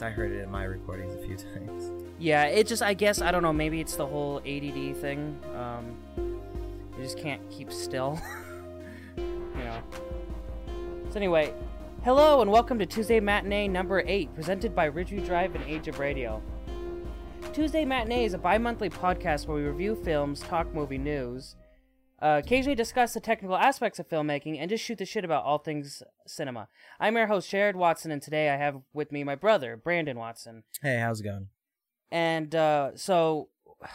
Because I heard it in my recordings a few times. Yeah, it just I guess I don't know. Maybe it's the whole ADD thing. Um, you just can't keep still. you know. So anyway, hello and welcome to Tuesday Matinee number eight, presented by Ridgeview Drive and Age of Radio. Tuesday Matinee is a bi-monthly podcast where we review films, talk movie news, uh, occasionally discuss the technical aspects of filmmaking, and just shoot the shit about all things cinema. I'm your host, Jared Watson, and today I have with me my brother, Brandon Watson. Hey, how's it going? And uh, so,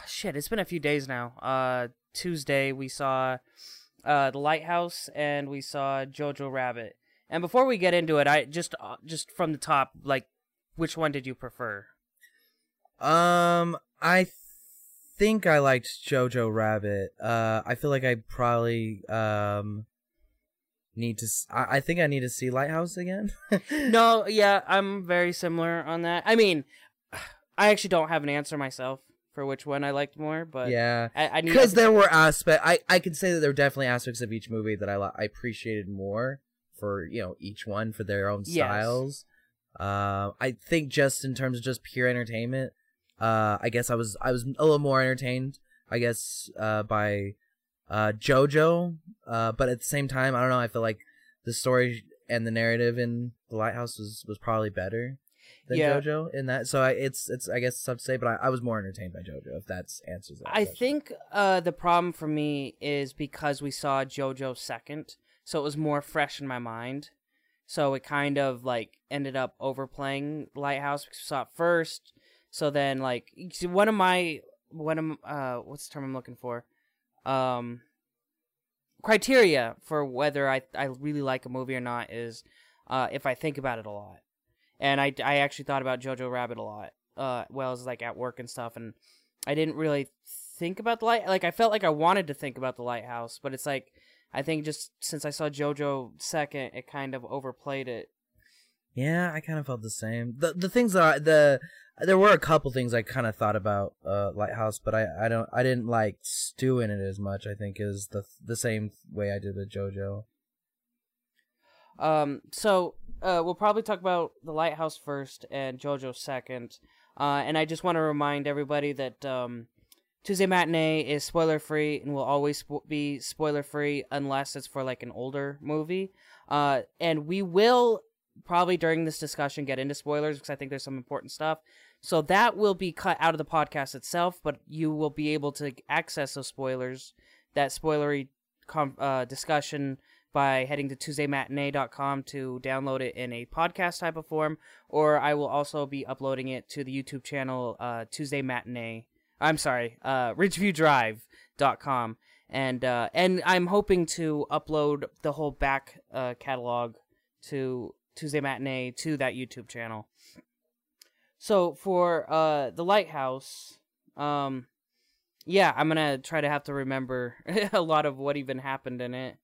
shit, it's been a few days now. Uh, Tuesday we saw uh, the Lighthouse and we saw Jojo Rabbit. And before we get into it, I just uh, just from the top, like, which one did you prefer? Um, I think I liked Jojo Rabbit. Uh, I feel like I probably um need to. s- I, I think I need to see Lighthouse again. no, yeah, I'm very similar on that. I mean, I actually don't have an answer myself for which one I liked more, but yeah, I, because there were aspects. I I could say that there were definitely aspects of each movie that I I appreciated more for you know each one for their own Yes. styles. Uh, I think just in terms of just pure entertainment, uh, I guess I was I was a little more entertained. I guess uh, by uh, JoJo, uh, but at the same time, I don't know. I feel like the story and the narrative in The Lighthouse was was probably better than Yeah. JoJo in that. So I, it's it's I guess it's tough to say, but I, I was more entertained by JoJo. If that's answers that. I question. think uh, the problem for me is because we saw JoJo second, so it was more fresh in my mind. So it kind of like ended up overplaying Lighthouse because we saw it first. So then, like, see, one of my one of uh, what's the term I'm looking for? Um, criteria for whether I I really like a movie or not is uh, if I think about it a lot. And I I actually thought about Jojo Rabbit a lot. Uh, well as like at work and stuff, and I didn't really think about the light. Like I felt like I wanted to think about the lighthouse, but it's like I think just since I saw JoJo second, it kind of overplayed it. Yeah, I kind of felt the same. The the things that I, the there were a couple things I kind of thought about uh Lighthouse, but I I don't I didn't like stew in it as much. I think is the the same way I did with JoJo. Um, so uh, we'll probably talk about the lighthouse first and JoJo second. Uh, and I just want to remind everybody that um, Tuesday matinee is spoiler free and will always spo- be spoiler free unless it's for like an older movie. Uh, and we will probably during this discussion get into spoilers because I think there's some important stuff. So that will be cut out of the podcast itself, but you will be able to access those spoilers, that spoilery com- uh, discussion by heading to tuesdaymatinee.com to download it in a podcast type of form, or I will also be uploading it to the YouTube channel uh, Tuesday Matinee. I'm sorry, uh, RidgeviewDrive.com, and uh, and I'm hoping to upload the whole back uh, catalog to Tuesday Matinee to that YouTube channel. So for uh, the Lighthouse, um, yeah, I'm gonna try to have to remember a lot of what even happened in it.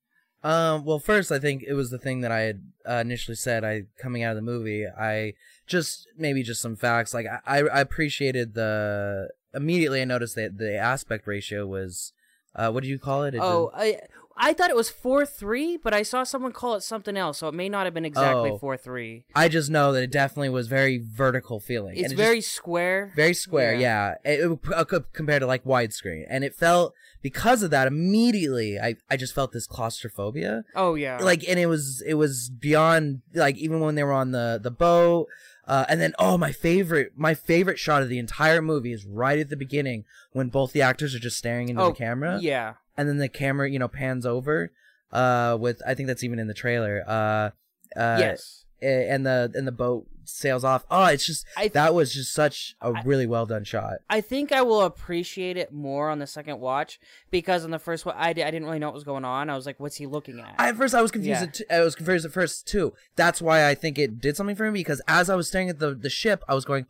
Um, well, first, I think it was the thing that I had uh, initially said. I coming out of the movie, I just maybe just some facts. Like I, I appreciated the immediately. I noticed that the aspect ratio was, uh, what do you call it? It Oh, I I thought it was four three, but I saw someone call it something else, so it may not have been exactly Oh. four three. I just know that it definitely was very vertical feeling. It's and it very just- square. very square. Yeah, It, it- uh, co- compared to like widescreen, and it felt because of that immediately. I I just felt this claustrophobia. Oh yeah. like and it was it was beyond like even when they were on the the boat uh and then oh my favorite my favorite shot of the entire movie is right at the beginning when both the actors are just staring into oh the camera Yeah. and then the camera you know pans over uh with i think that's even in the trailer uh uh yes. And the and the boat sails off oh it's just I- that was just such a I- really well done shot I think I will appreciate it more on the second watch because on the first one I, I didn't really know what was going on. I was like, "What's he looking at?" I, at first, I was confused. Yeah. At t- I was confused at first too. That's why I think it did something for me because as I was staring at the, the ship, I was going,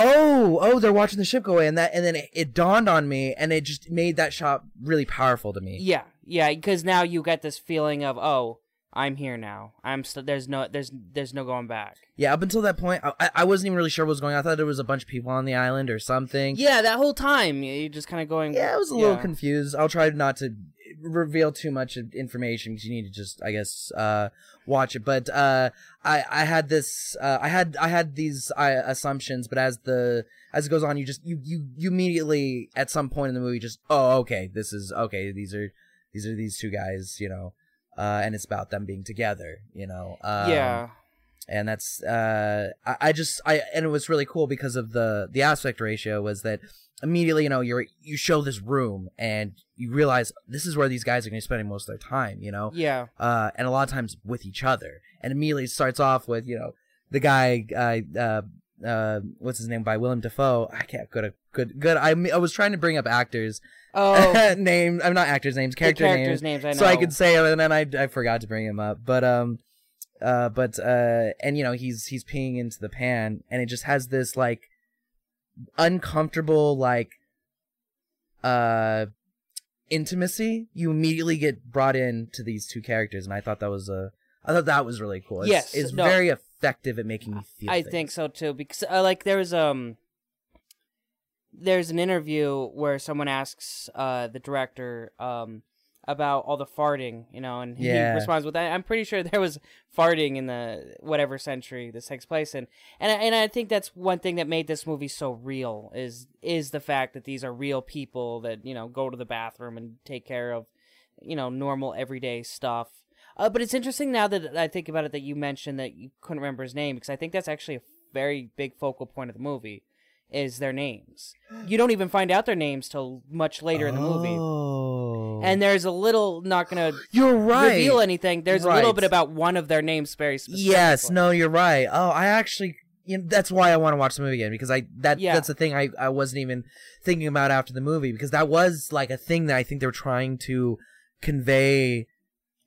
"Oh, oh, they're watching the ship go away," and that, and then it, it dawned on me, and it just made that shot really powerful to me. yeah, yeah, because now you get this feeling of, "Oh, I'm here now. I'm st- there's no there's there's no going back." Yeah, up until that point, I, I- wasn't even really sure what was going on. I thought there was a bunch of people on the island or something. Yeah, that whole time you're just kind of going. Yeah, I was a little confused. I'll try not to reveal too much information because you need to just, I guess, uh, watch it. But uh, I, I had this, uh, I had, I had these uh, assumptions, but as the as it goes on, you just you you you immediately at some point in the movie just, oh, okay, this is okay. These are these are these two guys, you know, uh, and it's about them being together, you know. Um, yeah. and that's uh I, I just I and it was really cool because of the the aspect ratio was that immediately you know you're you show this room and you realize this is where these guys are going to be spending most of their time you know Yeah. uh and a lot of times with each other and immediately starts off with you know the guy uh uh uh what's his name by Willem Dafoe I can't good good good I I was trying to bring up actors Oh, name I'm not actors names character characters' names names. I know. so I could say and then I, I forgot to bring him up. But um, uh, but uh, and you know he's he's peeing into the pan, and it just has this like uncomfortable like uh intimacy. You immediately get brought in to these two characters, and I thought that was a I thought that was really cool. It's, Yes, it's no. very effective at making me feel. I things. think so too because uh, like there was um there's an interview where someone asks uh the director um about all the farting, you know, and Yeah. he responds with that. I'm pretty sure there was farting in the whatever century this takes place in, and I- and I think that's one thing that made this movie so real is is the fact that these are real people that you know go to the bathroom and take care of you know normal everyday stuff. Uh, but it's interesting now that I think about it that you mentioned that you couldn't remember his name because I think that's actually a very big focal point of the movie is their names. You don't even find out their names till much later in the movie. Oh, And there's a little not gonna you're right. reveal anything. There's a little bit about one of their names very specifically. Yes, no, you're right. Oh, I actually, you know, that's why I want to watch the movie again because I that Yeah. that's the thing I I wasn't even thinking about after the movie because that was like a thing that I think they were trying to convey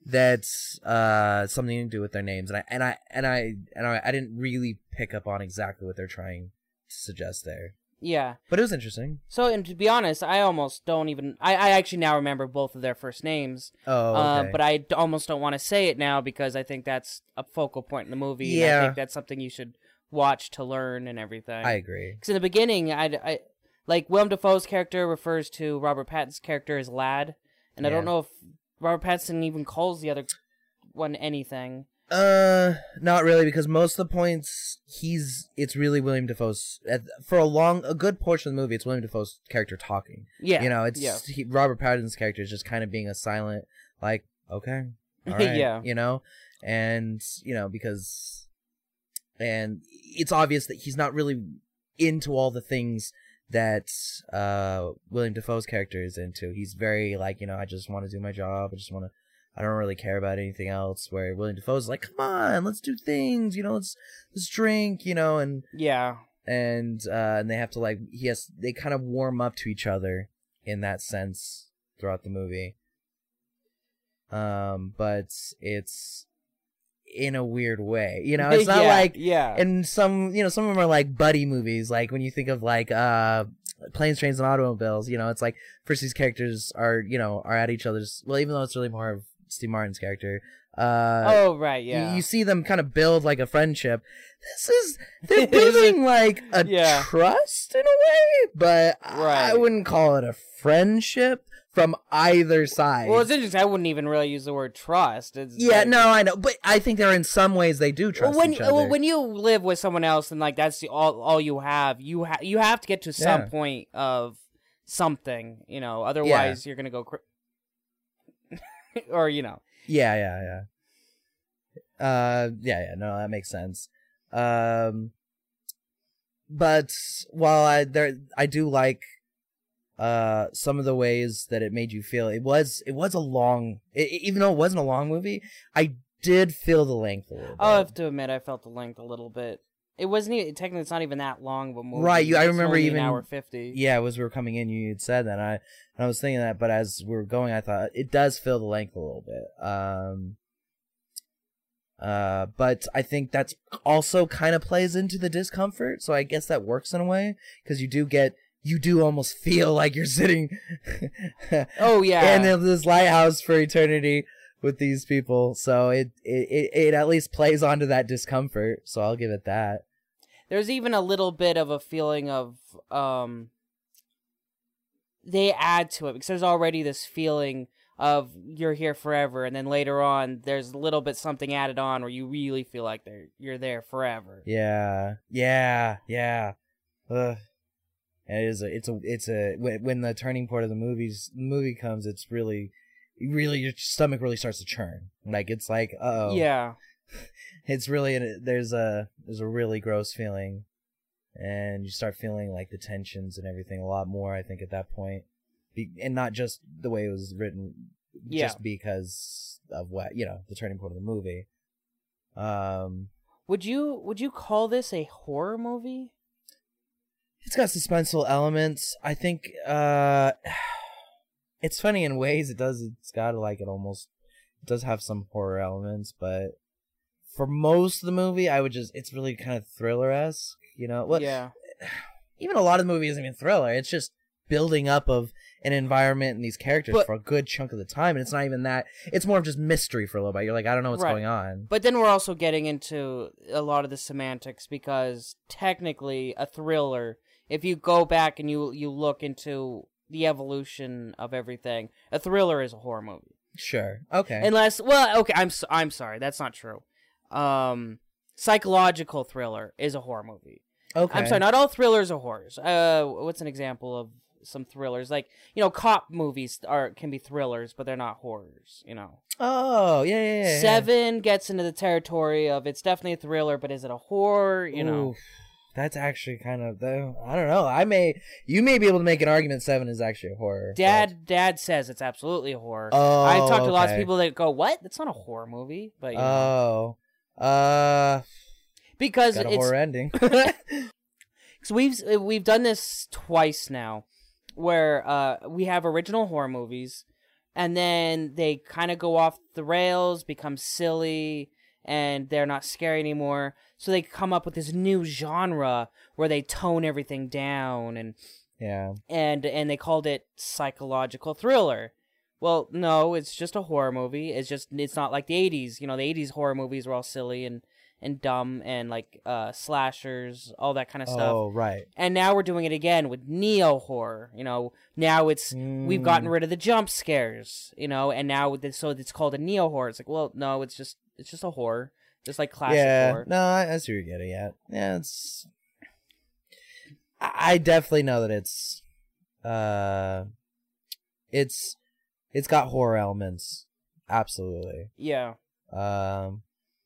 that's uh something to do with their names and I and I and I and I, I didn't really pick up on exactly what they're trying to suggest there. Yeah. But it was interesting. So, and to be honest, I almost don't even. I, I actually now remember both of their first names. Oh, okay. Uh, but I d- almost don't want to say it now because I think that's a focal point in the movie. and I Yeah. think that's something you should watch to learn and everything. I agree. Because in the beginning, I, I like Willem Dafoe's character refers to Robert Pattinson's character as lad, and I don't know if Robert Pattinson even calls the other one anything. Uh, not really, because most of the points he's it's really William Dafoe's at, for a long a good portion of the movie. It's William Dafoe's character talking. Yeah, you know, it's yeah. he, Robert Pattinson's character is just kind of being a silent, like okay, all right, Yeah. you know, and you know because, and it's obvious that he's not really into all the things that uh William Dafoe's character is into. He's very like you know I just want to do my job. I just want to. I don't really care about anything else. Where William Dafoe's like, come on, let's do things. You know, let's let's drink. You know, and Yeah, and uh and they have to like yes, they kind of warm up to each other in that sense throughout the movie um but it's in a weird way you know it's not yeah, like yeah, and some you know some of them are like buddy movies like when you think of like uh planes trains and automobiles you know it's like first these characters are you know are at each other's well even though it's really more of steve martin's character uh oh right, you- yeah. you, see them kind of build like a friendship. This is they're building like a Yeah. trust in a way, but I- I wouldn't call it a friendship. from either side. Well, it's interesting. I wouldn't even really use the word trust. It's yeah, like- no, I know, but I think there are in some ways they do trust when each other. well, when you live with someone else and like that's the, all all you have, you ha- you have to get to some Yeah. point of something, you know. Otherwise, you're gonna go, cr- or you know, Yeah, yeah, yeah. Uh, yeah, yeah. No, that makes sense. Um, but while I there, I do like uh some of the ways that it made you feel. It was it was a long, i i- even though it wasn't a long movie. I did feel the length a little. I'll have to admit I felt the length a little bit. It wasn't even technically. It's not even that long of a movie. Right, you- I remember even- an hour fifty. Yeah, as we were coming in, you had said that. And I and I was thinking that, but as we were going, I thought it does fill the length a little bit. Um. Uh, but I think that's also kind of plays into the discomfort. So I guess that works in a way because you do get you do almost feel like you're sitting. Oh yeah. in this lighthouse for eternity with these people. So it, it it at least plays onto that discomfort. So I'll give it that. there's even a little bit of a feeling of um they add to it because there's already this feeling of you're here forever and then later on there's a little bit something added on where you really feel like they're you're there forever Yeah, yeah, yeah. Ugh. It is. A, it's a. It's a. When, when the turning point of the movies movie comes, it's really, really your stomach really starts to churn. Like it's like, oh, yeah It's really an, there's a there's a really gross feeling, and you start feeling like the tensions and everything a lot more. I think at that point, Be, and not just the way it was written, Yeah. just because of what you know the turning point of the movie. Um. would you would you call this a horror movie It's got suspenseful elements. I think uh it's funny in ways it does it's got like it almost it does have some horror elements, but for most of the movie I would just it's really kind of thriller esque, you know. Well yeah even a lot of the movie isn't even thriller. It's just building up of an environment and these characters But- for a good chunk of the time and it's not even that it's more of just mystery for a little bit. You're like, I don't know what's Right. going on. But then we're also getting into a lot of the semantics because technically a thriller, if you go back and you you look into the evolution of everything, a thriller is a horror movie. Sure. Okay. Unless well, okay, I'm so, I'm sorry, that's not true. Um psychological thriller is a horror movie. okay. I'm sorry, not all thrillers are horrors. Uh what's an example of some thrillers? Like, you know, cop movies are can be thrillers, but they're not horrors, you know. Oh, yeah, yeah, yeah. yeah. Seven gets into the territory of it's definitely a thriller, but is it a horror? You know, Oof, that's actually kind of though. I don't know. I may you may be able to make an argument. Seven is actually a horror. but- Dad, Dad says it's absolutely a horror. Oh, I've talked to lots of people that go, "What? That's not a horror movie," but you know, Oh, uh, because got a it's horror ending. So we've we've done this twice now, where uh, we have original horror movies, and then they kind of go off the rails, become silly, and they're not scary anymore. So they come up with this new genre where they tone everything down, and yeah. and and they called it psychological thriller. Well, no, it's just a horror movie. It's just it's not like the '80s. You know, the '80s horror movies were all silly and and dumb and like uh slashers, all that kind of stuff Oh, right. and now we're doing it again with neo horror you know now it's we've gotten Mm. rid of the jump scares you know and now with this, so it's called a neo horror it's like well no it's just it's just a horror just like classic yeah. horror No, I, I see what you're getting at. Yeah, it's. I, I definitely know that it's, uh, it's, it's got horror elements. Absolutely. yeah Um,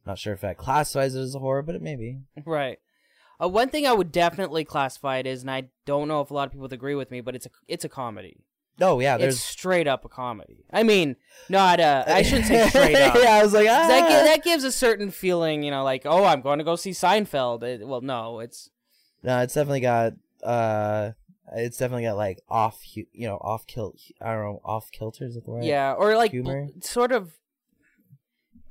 not sure if that classifies it as a horror, but it may be. right uh, one thing i would definitely classify it as and i don't know if a lot of people would agree with me but it's a it's a comedy Oh yeah, it's straight up a comedy i mean not uh i shouldn't say straight up yeah, I was like, ah. that, gi- that gives a certain feeling, you know, like, oh, I'm going to go see Seinfeld. It, well, no, it's No, it's definitely got uh it's definitely got like off you know, off kilt I don't know, off kilter is that the word? Yeah, or like Humor? bl- sort of.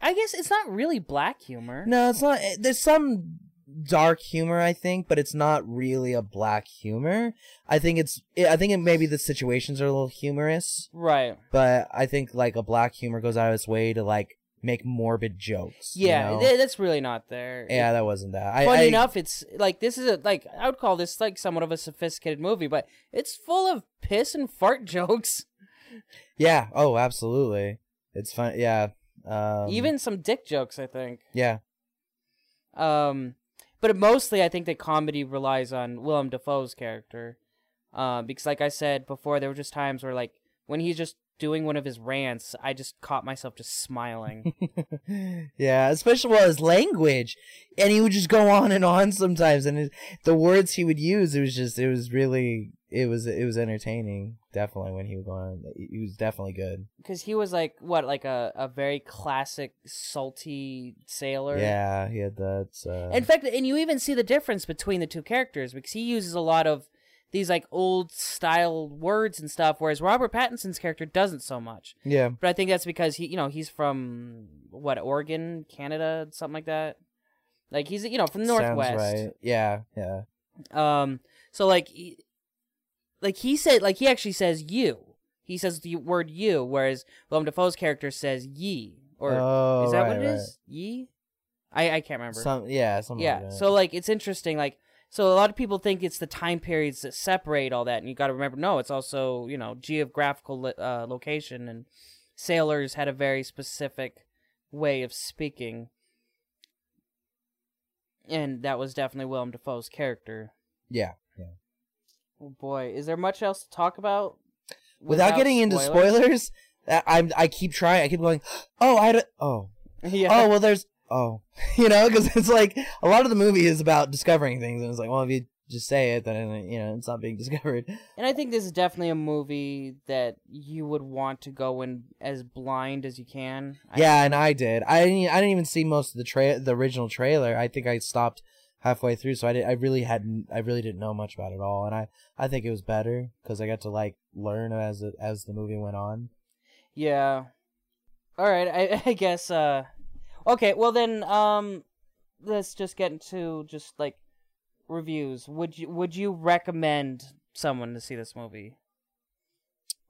I guess it's not really black humor. No, it's not there's some dark humor I think, but it's not really a black humor. I think it's I think it maybe the situations are a little humorous, Right. but I think like a black humor goes out of its way to like make morbid jokes. you Yeah, know? th- that's really not there. yeah, that wasn't that. I, Funny I, enough, it's like this is a like I would call this like somewhat of a sophisticated movie, but it's full of piss and fart jokes. Yeah. Oh, absolutely. It's fun. Yeah. Um, Even some dick jokes, I think. Yeah. Um, but mostly, I think that comedy relies on Willem Dafoe's character, uh, because, like I said before, there were just times where, like, when he's just doing one of his rants, I just caught myself just smiling. yeah, especially well his language, and he would just go on and on sometimes, and his, the words he would use, it was just, it was really, it was, it was entertaining. Definitely when he was going on, he was definitely good. Because he was like what, like a, a very classic salty sailor. Yeah, he had that. Uh... In fact, and you even see the difference between the two characters because he uses a lot of these like old style words and stuff, whereas Robert Pattinson's character doesn't so much. Yeah. But I think that's because he, you know, he's from what Oregon, Canada, something like that. Like he's, you know, from the northwest. Right. Yeah, yeah. Um. So like, he, like he said, like he actually says you. He says the word you, whereas Willem Dafoe's character says ye. Or oh, is that right, what it right. is? Ye. I I can't remember. Some, yeah, something yeah. like that. So like, it's interesting. Like so a lot of people think it's the time periods that separate all that, and you got to remember, no, it's also you know geographical uh, location, and sailors had a very specific way of speaking, and that was definitely Willem Dafoe's character. yeah. Oh boy, is there much else to talk about? Without, getting into spoilers, I, I'm I keep trying. I keep going. Oh, I had a, oh yeah. oh well. There's oh you know because it's like a lot of the movie is about discovering things, and it's like well if you just say it, then uh, you know it's not being discovered. And I think this is definitely a movie that you would want to go in as blind as you can. I- Yeah, and I did. I didn't. I didn't even see most of the tra- the original trailer. I think I stopped halfway through, so I did. I really hadn't. I really didn't know much about it all, and I I think it was better because I got to like learn as it as the movie went on. Yeah. All right. I, I guess. Uh. Okay. Well then. Um. Let's just get into just like reviews. Would you Would you recommend someone to see this movie?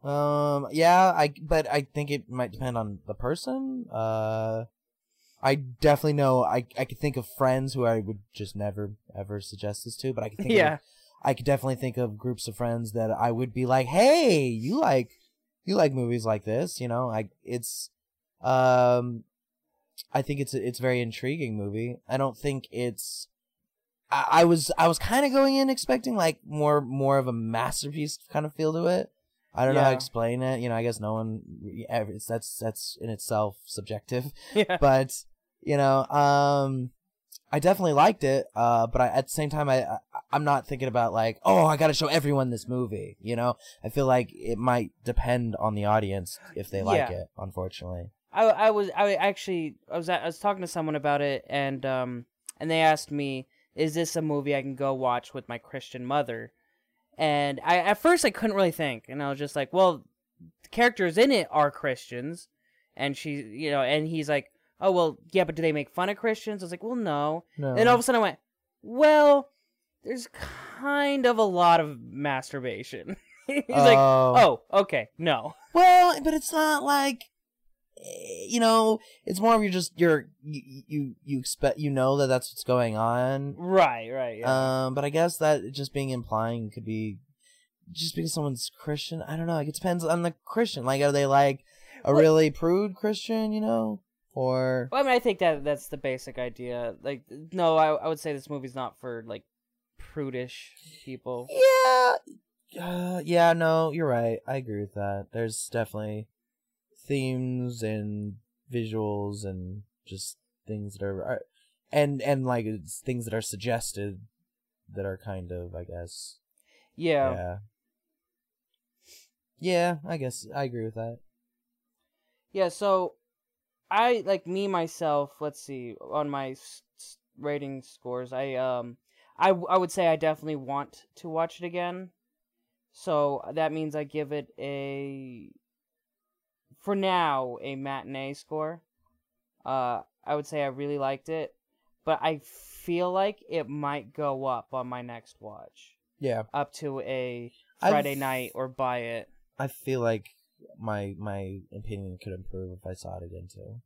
Um. Yeah. I. But I think it might depend on the person. Uh. I definitely know. I I could think of friends who I would just never ever suggest this to, but I could think. Yeah. Of, I could definitely think of groups of friends that I would be like, "Hey, you like, you like movies like this?" You know, I it's, um, I think it's a, it's a very intriguing movie. I don't think it's. I, I was I was kind of going in expecting like more more of a masterpiece kind of feel to it. I don't know how to explain it. You know, I guess no one. It's that's that's in itself subjective Yeah. but you know um i definitely liked it uh but I, at the same time I, I i'm not thinking about like oh i gotta show everyone this movie you know i feel like it might depend on the audience if they like Yeah. it unfortunately I I was I actually I was at, I was talking to someone about it and um and they asked me is this a movie I can go watch with my Christian mother and I at first I couldn't really think. And I was just like well the characters in it are Christians. And she you know and he's like oh well yeah but do they make fun of Christians? I was like well no. No. and all of a sudden I went well there's kind of a lot of masturbation. He's like Oh. oh okay no. Well but it's not like you know it's more of you're just you're you you, you expect you know that that's what's going on right right yeah. Um, but I guess that just being implying could be just because someone's Christian. I don't know. Like, It depends on the Christian. Like, are they like a Well- really prude Christian? You know, or Well, I mean, I think that that's the basic idea. Like, no, I I would say this movie's not for like prudish people. yeah, uh, yeah. No, you're right. I agree with that. There's definitely themes and visuals and just things that are, are and and like it's things that are suggested that are kind of, I guess, Yeah. yeah. Yeah, I guess I agree with that. Yeah, so I like me myself. Let's see on my rating scores. I um I w- I would say I definitely want to watch it again. So that means I give it a for now a matinee score. Uh I would say I really liked it, but I feel like it might go up on my next watch. Yeah, Up to a I've- Friday night or buy it. I feel like my my opinion could improve if I saw it again too.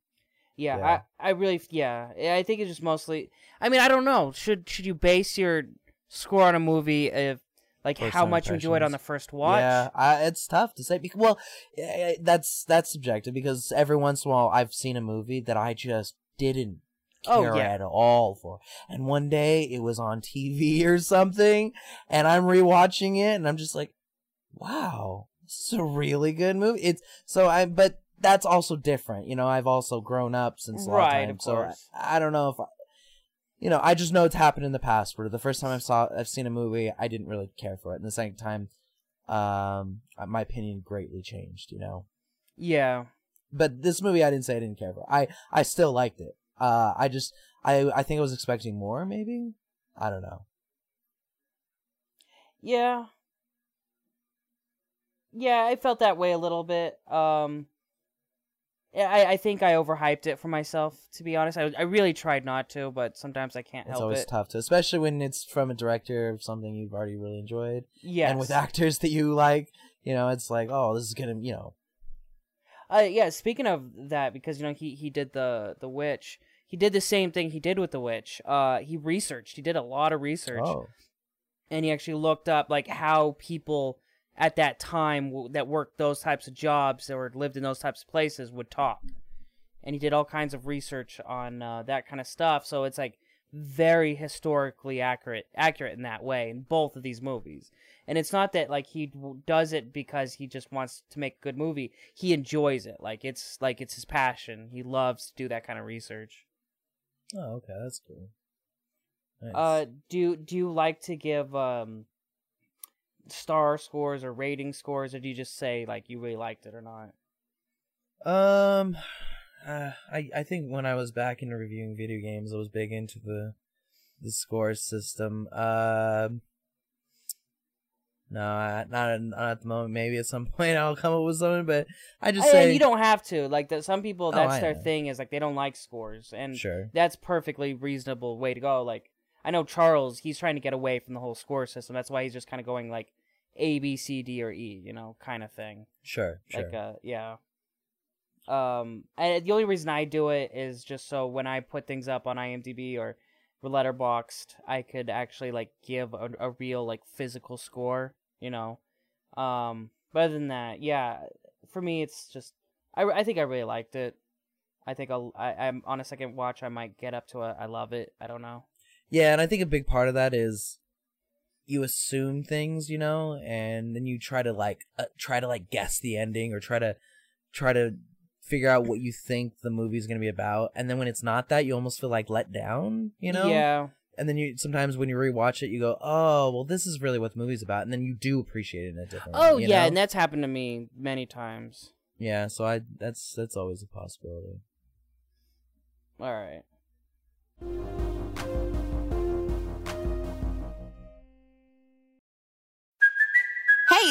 Yeah, Yeah. I I really yeah, I think it's just mostly I mean, I don't know. Should should you base your score on a movie if like First how much you enjoyed on the first watch. Yeah, I, it's tough to say. Because, well, that's that's subjective because every once in a while I've seen a movie that I just didn't Oh, care yeah. at all for, and one day it was on TV or something, and I'm rewatching it, and I'm just like, wow, this is a really good movie. It's so I, but that's also different. You know, I've also grown up since a Right, of time, so. I, I don't know if. I, you know, I just know it's happened in the past. Where the first time I saw, I've seen a movie, I didn't really care for it, and the second time, um, my opinion greatly changed. You know, Yeah. but this movie, I didn't say I didn't care for. I I still liked it. Uh, I just I I think I was expecting more. Maybe I don't know. Yeah. Yeah, I felt that way a little bit. Um I, I think I overhyped it for myself, to be honest. I, I really tried not to, but sometimes I can't It's help always tough to, especially when it's from a director of something you've already really enjoyed, Yes. and with actors that you like. You know, it's like, oh, this is gonna, you know, Uh, yeah, speaking of that, because you know he he did the the witch. He did the same thing he did with the witch. Uh, he researched. He did a lot of research, oh, and he actually looked up like how people at that time w- that worked those types of jobs or lived in those types of places would talk. And he did all kinds of research on uh, that kind of stuff. So it's like very historically accurate, accurate in that way in both of these movies. And it's not that like he does it because he just wants to make a good movie. He enjoys it. Like it's like it's his passion. He loves to do that kind of research. oh, okay, that's cool. Nice. Uh, do do you like to give um star scores or rating scores, or do you just say like you really liked it or not? Um, uh, I I think when I was back into reviewing video games, I was big into the the score system. Um, no, not at, not at the moment. Maybe at some point I'll come up with something, but I just And say you don't have to. Like that, some people Oh, that's I their know. thing is like they don't like scores, and sure. that's perfectly reasonable way to go. Like I know Charles, he's trying to get away from the whole score system. That's why he's just kind of going like A, B, C, D, or E, you know, kind of thing. Sure, sure. Like uh, yeah. Um, and the only reason I do it is just so when I put things up on IMDb or Letterboxd, I could actually like give a, a real like physical score, you know. Um, but other than that, yeah, for me it's just I, I think I really liked it. I think I'll I, I'm on a second watch I might get up to a I love it. I don't know. Yeah, and I think a big part of that is you assume things, you know, and then you try to like uh, try to like guess the ending or try to try to figure out what you think the movie's going to be about. And then when it's not that, you almost feel like let down, you know? Yeah. And then you sometimes when you rewatch it, you go, "Oh, well this is really what the movie's about." And then you do appreciate it in a different Oh way. yeah, know? and that's happened to me many times. Yeah, so I that's that's always a possibility. All right.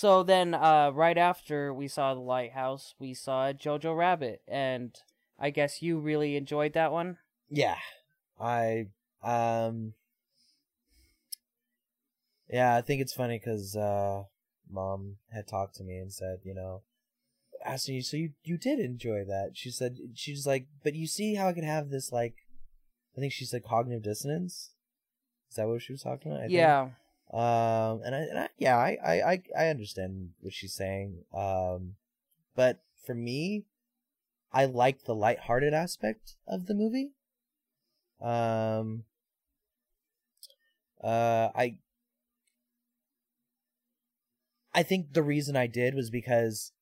So then, uh, right after we saw the lighthouse, we saw Jojo Rabbit, and I guess you really enjoyed that one. Yeah. I um Yeah, I think it's funny cuz uh mom had talked to me and said, you know, asking me, so you you did enjoy that. She said she's like, but you see how I could have this like I think she said cognitive dissonance. Is that what she was talking about? I think. Um, and I, and I yeah, I, I, I, I understand what she's saying. Um, but for me, I like the lighthearted aspect of the movie. Um, uh, I, I think the reason I did was because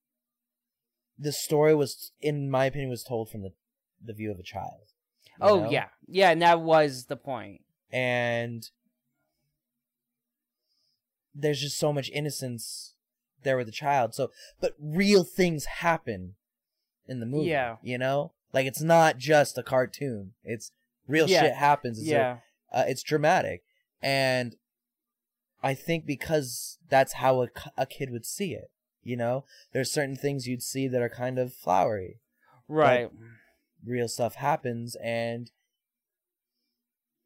the story was, in my opinion, was told from the, the view of a child. oh know? yeah, yeah, and that was the point. and there's just so much innocence there with the child so but real things happen in the movie Yeah. you know like it's not just a cartoon it's real Yeah. shit happens. It's yeah, uh, it's dramatic, and I think because that's how a, a kid would see it. You know, there's certain things you'd see that are kind of flowery. right. Real stuff happens, and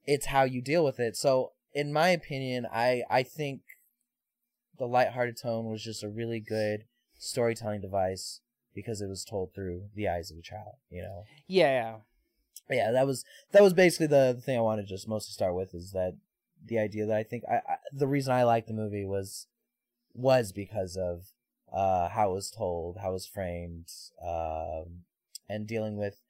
it's how you deal with it. So, in my opinion, I I think the lighthearted tone was just a really good storytelling device because it was told through the eyes of a child. You know. yeah, yeah that was that was basically the, the thing i wanted to just mostly start with is that the idea that i think I, I the reason i liked the movie was was because of uh how it was told how it was framed um and dealing with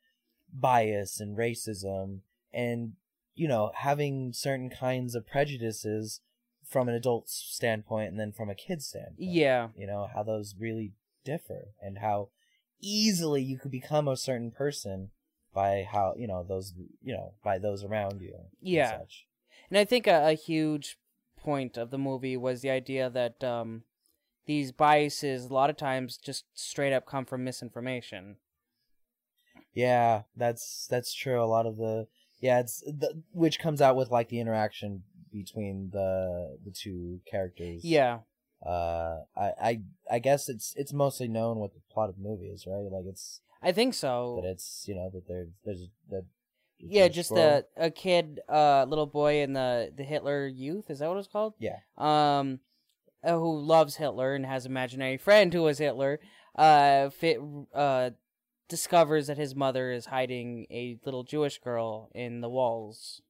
bias and racism and you know having certain kinds of prejudices from an adult standpoint and then from a kid's standpoint yeah, you know how those really differ and how easily you could become a certain person by how you know those you know by those around you and Yeah. such. and I think a, a huge point of the movie was the idea that um, these biases a lot of times just straight up come from misinformation. yeah that's that's true a lot of the yeah it's the which comes out with like the interaction between the the two characters Yeah, uh i i i guess it's it's mostly known what the plot of the movie is right like it's I think so. that it's you know that there there's that yeah, just a a kid, uh, little boy in the the Hitler Youth. Is that what it's called? yeah um, uh, who loves Hitler and has imaginary friend who is Hitler, uh, fit, uh, discovers that his mother is hiding a little Jewish girl in the walls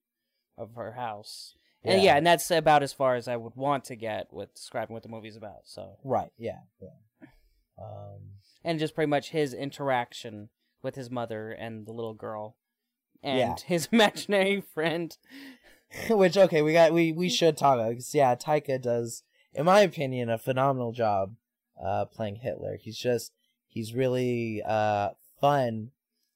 of her house. And Yeah. yeah, and that's about as far as I would want to get with describing what the movie's about. So, right yeah yeah um and just pretty much his interaction with his mother and the little girl, and Yeah. his imaginary friend. Which okay, we got we we should talk about because yeah, Taika does, in my opinion, a phenomenal job uh playing Hitler. He's just he's really uh fun,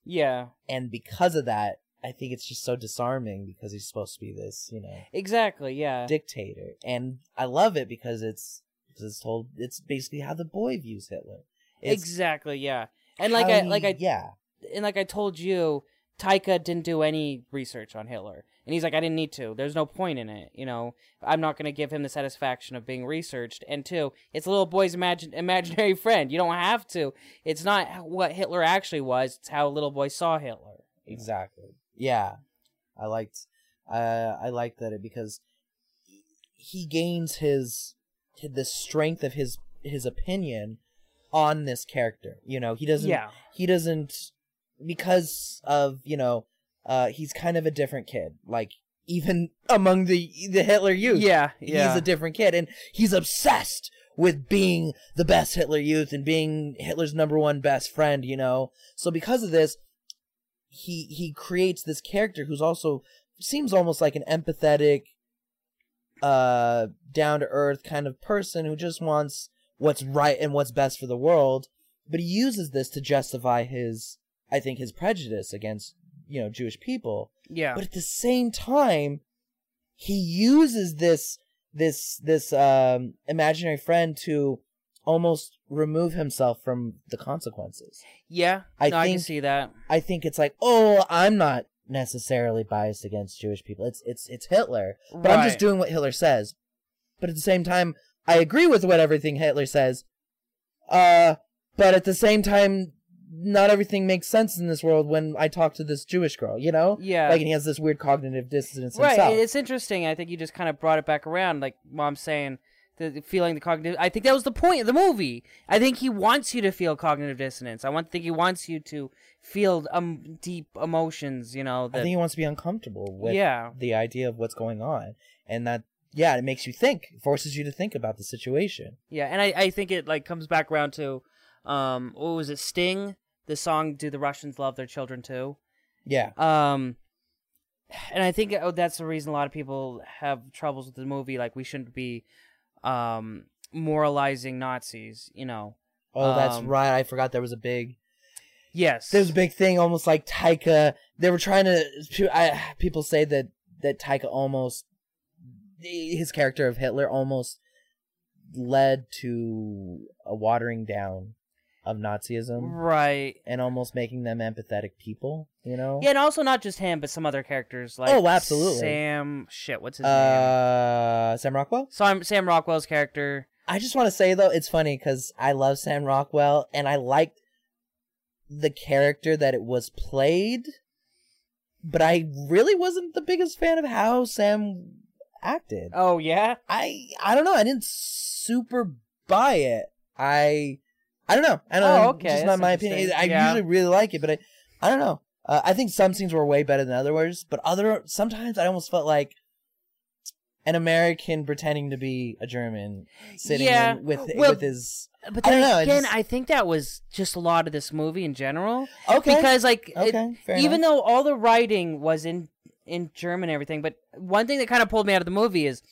Yeah, and because of that, I think it's just so disarming because he's supposed to be this you know exactly. Yeah, dictator, and I love it because it's because it's told it's basically how the boy views Hitler. It's exactly. Yeah, and like I he- like I yeah and like I told you, Taika didn't do any research on Hitler. And he's like, I didn't need to. There's no point in it. You know, I'm not going to give him the satisfaction of being researched. And two, it's a little boy's imagine- imaginary friend. You don't have to. It's not what Hitler actually was. It's how a little boy saw Hitler. Exactly. Yeah, I liked. Uh, I liked that it because he gains his the strength of his his opinion on this character. You know, he doesn't. Yeah. He doesn't because of you know. Uh, he's kind of a different kid. Like even among the the Hitler youth. Yeah, yeah. He's a different kid, and he's obsessed with being the best Hitler youth and being Hitler's number one best friend. You know, so because of this, he he creates this character who's also seems almost like an empathetic, uh, down to earth kind of person who just wants what's right and what's best for the world. But he uses this to justify his, I think, his prejudice against you know Jewish people. yeah. But at the same time, he uses this this this um imaginary friend to almost remove himself from the consequences. yeah. I no, I can see that. I think it's like, oh, I'm not necessarily biased against Jewish people. It's it's it's Hitler, but I'm just doing what Hitler says. But at the same time, I agree with what everything Hitler says. Uh, but at the same time, not everything makes sense in this world when I talk to this Jewish girl. You know, Yeah. like and he has this weird cognitive dissonance Right. himself. It's interesting. I think you just kind of brought it back around, like Mom's saying, the, feeling the cognitive. I think that was the point of the movie. I think he wants you to feel cognitive dissonance. I want think he wants you to feel um deep emotions. You know. That, I think he wants to be uncomfortable with Yeah. the idea of what's going on, and that yeah, it makes you think, forces you to think about the situation. Yeah, and I, I think it like comes back around to, um, what was it? Sting, the song "Do the Russians Love Their Children Too?" Yeah, Um, and I think oh, that's the reason a lot of people have troubles with the movie. Like we shouldn't be, um, moralizing Nazis. You know. oh, that's Um, right. I forgot there was a big Yes. there's a big thing, almost like Taika. They were trying to. I, people say that that Taika almost his character of Hitler almost led to a watering down of Nazism right. and almost making them empathetic people. You know. Yeah, and also not just him, but some other characters like Oh, absolutely. Sam. Shit, what's his name? Uh, Sam Rockwell. Sam Sam Rockwell's character. I just want to say though, it's funny because I love Sam Rockwell and I liked the character that it was played, but I really wasn't the biggest fan of how Sam acted. Oh yeah. I I don't know. I didn't super buy it. I I don't know. I don't Oh, know. okay, Just not my opinion. I Yeah. usually really like it, but I I don't know. Uh, I think some scenes were way better than others, but other sometimes I almost felt like an American pretending to be a German sitting Yeah, with well, with his But I then don't know, it again, just- I think that was just a lot of this movie in general. okay Because like, okay fair even enough. though all the writing was in in German and everything, but one thing that kind of pulled me out of the movie is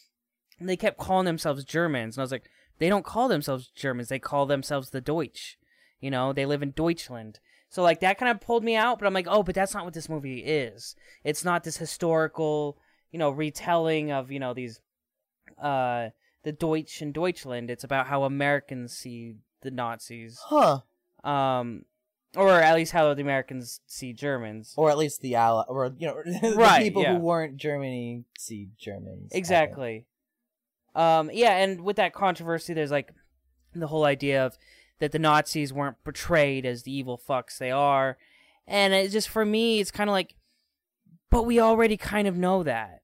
they kept calling themselves Germans, and I was like, they don't call themselves Germans; they call themselves the Deutsch. You know, they live in Deutschland. So like that kind of pulled me out, but I'm like, oh, but that's not what this movie is. It's not this historical, you know, retelling of you know these, uh, the Deutsch and Deutschland. It's about how Americans see the Nazis, huh um, or at least how the Americans see Germans. or at least the ally or you know the Right, people yeah. who weren't Germany see Germans. Exactly. Um, yeah, and with that controversy, there's like the whole idea of that the Nazis weren't portrayed as the evil fucks they are, and it just for me, it's kind of like, but we already kind of know that.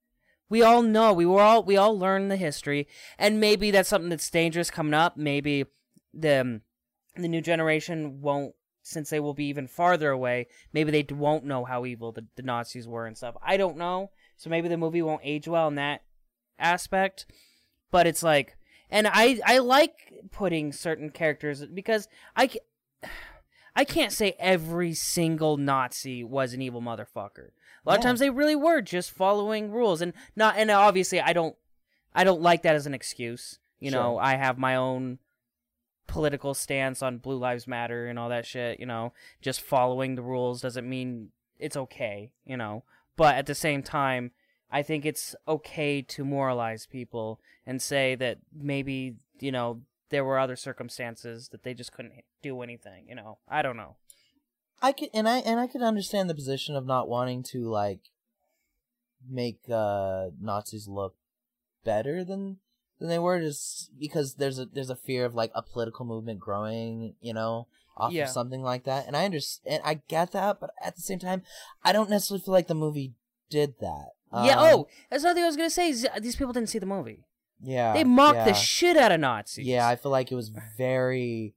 We all know. We were all we all learned the history, and maybe that's something that's dangerous coming up. Maybe the um, the new generation won't, since they will be even farther away. Maybe they won't know how evil the, the Nazis were and stuff. I don't know. So maybe the movie won't age well in that aspect. But it's like, and I I like putting certain characters because I I can't say every single Nazi was an evil motherfucker. A lot of times they really were just following rules and not and obviously I don't I don't like that as an excuse. You know, I have my own political stance on Blue Lives Matter and all that shit, you know. Just following the rules doesn't mean it's okay, you know. But at the same time, I think it's okay to moralize people and say that maybe, you know, there were other circumstances that they just couldn't do anything, you know. I don't know. I could and I and I could understand the position of not wanting to like make uh Nazis look better than than they were just because there's a there's a fear of like a political movement growing, you know, off Yeah. of something like that. And I understand I get that, but at the same time, I don't necessarily feel like the movie did that. Yeah, Um, oh, that's another thing I was going to say. is These people didn't see the movie. yeah. they mocked yeah. the shit out of Nazis. Yeah, I feel like it was very,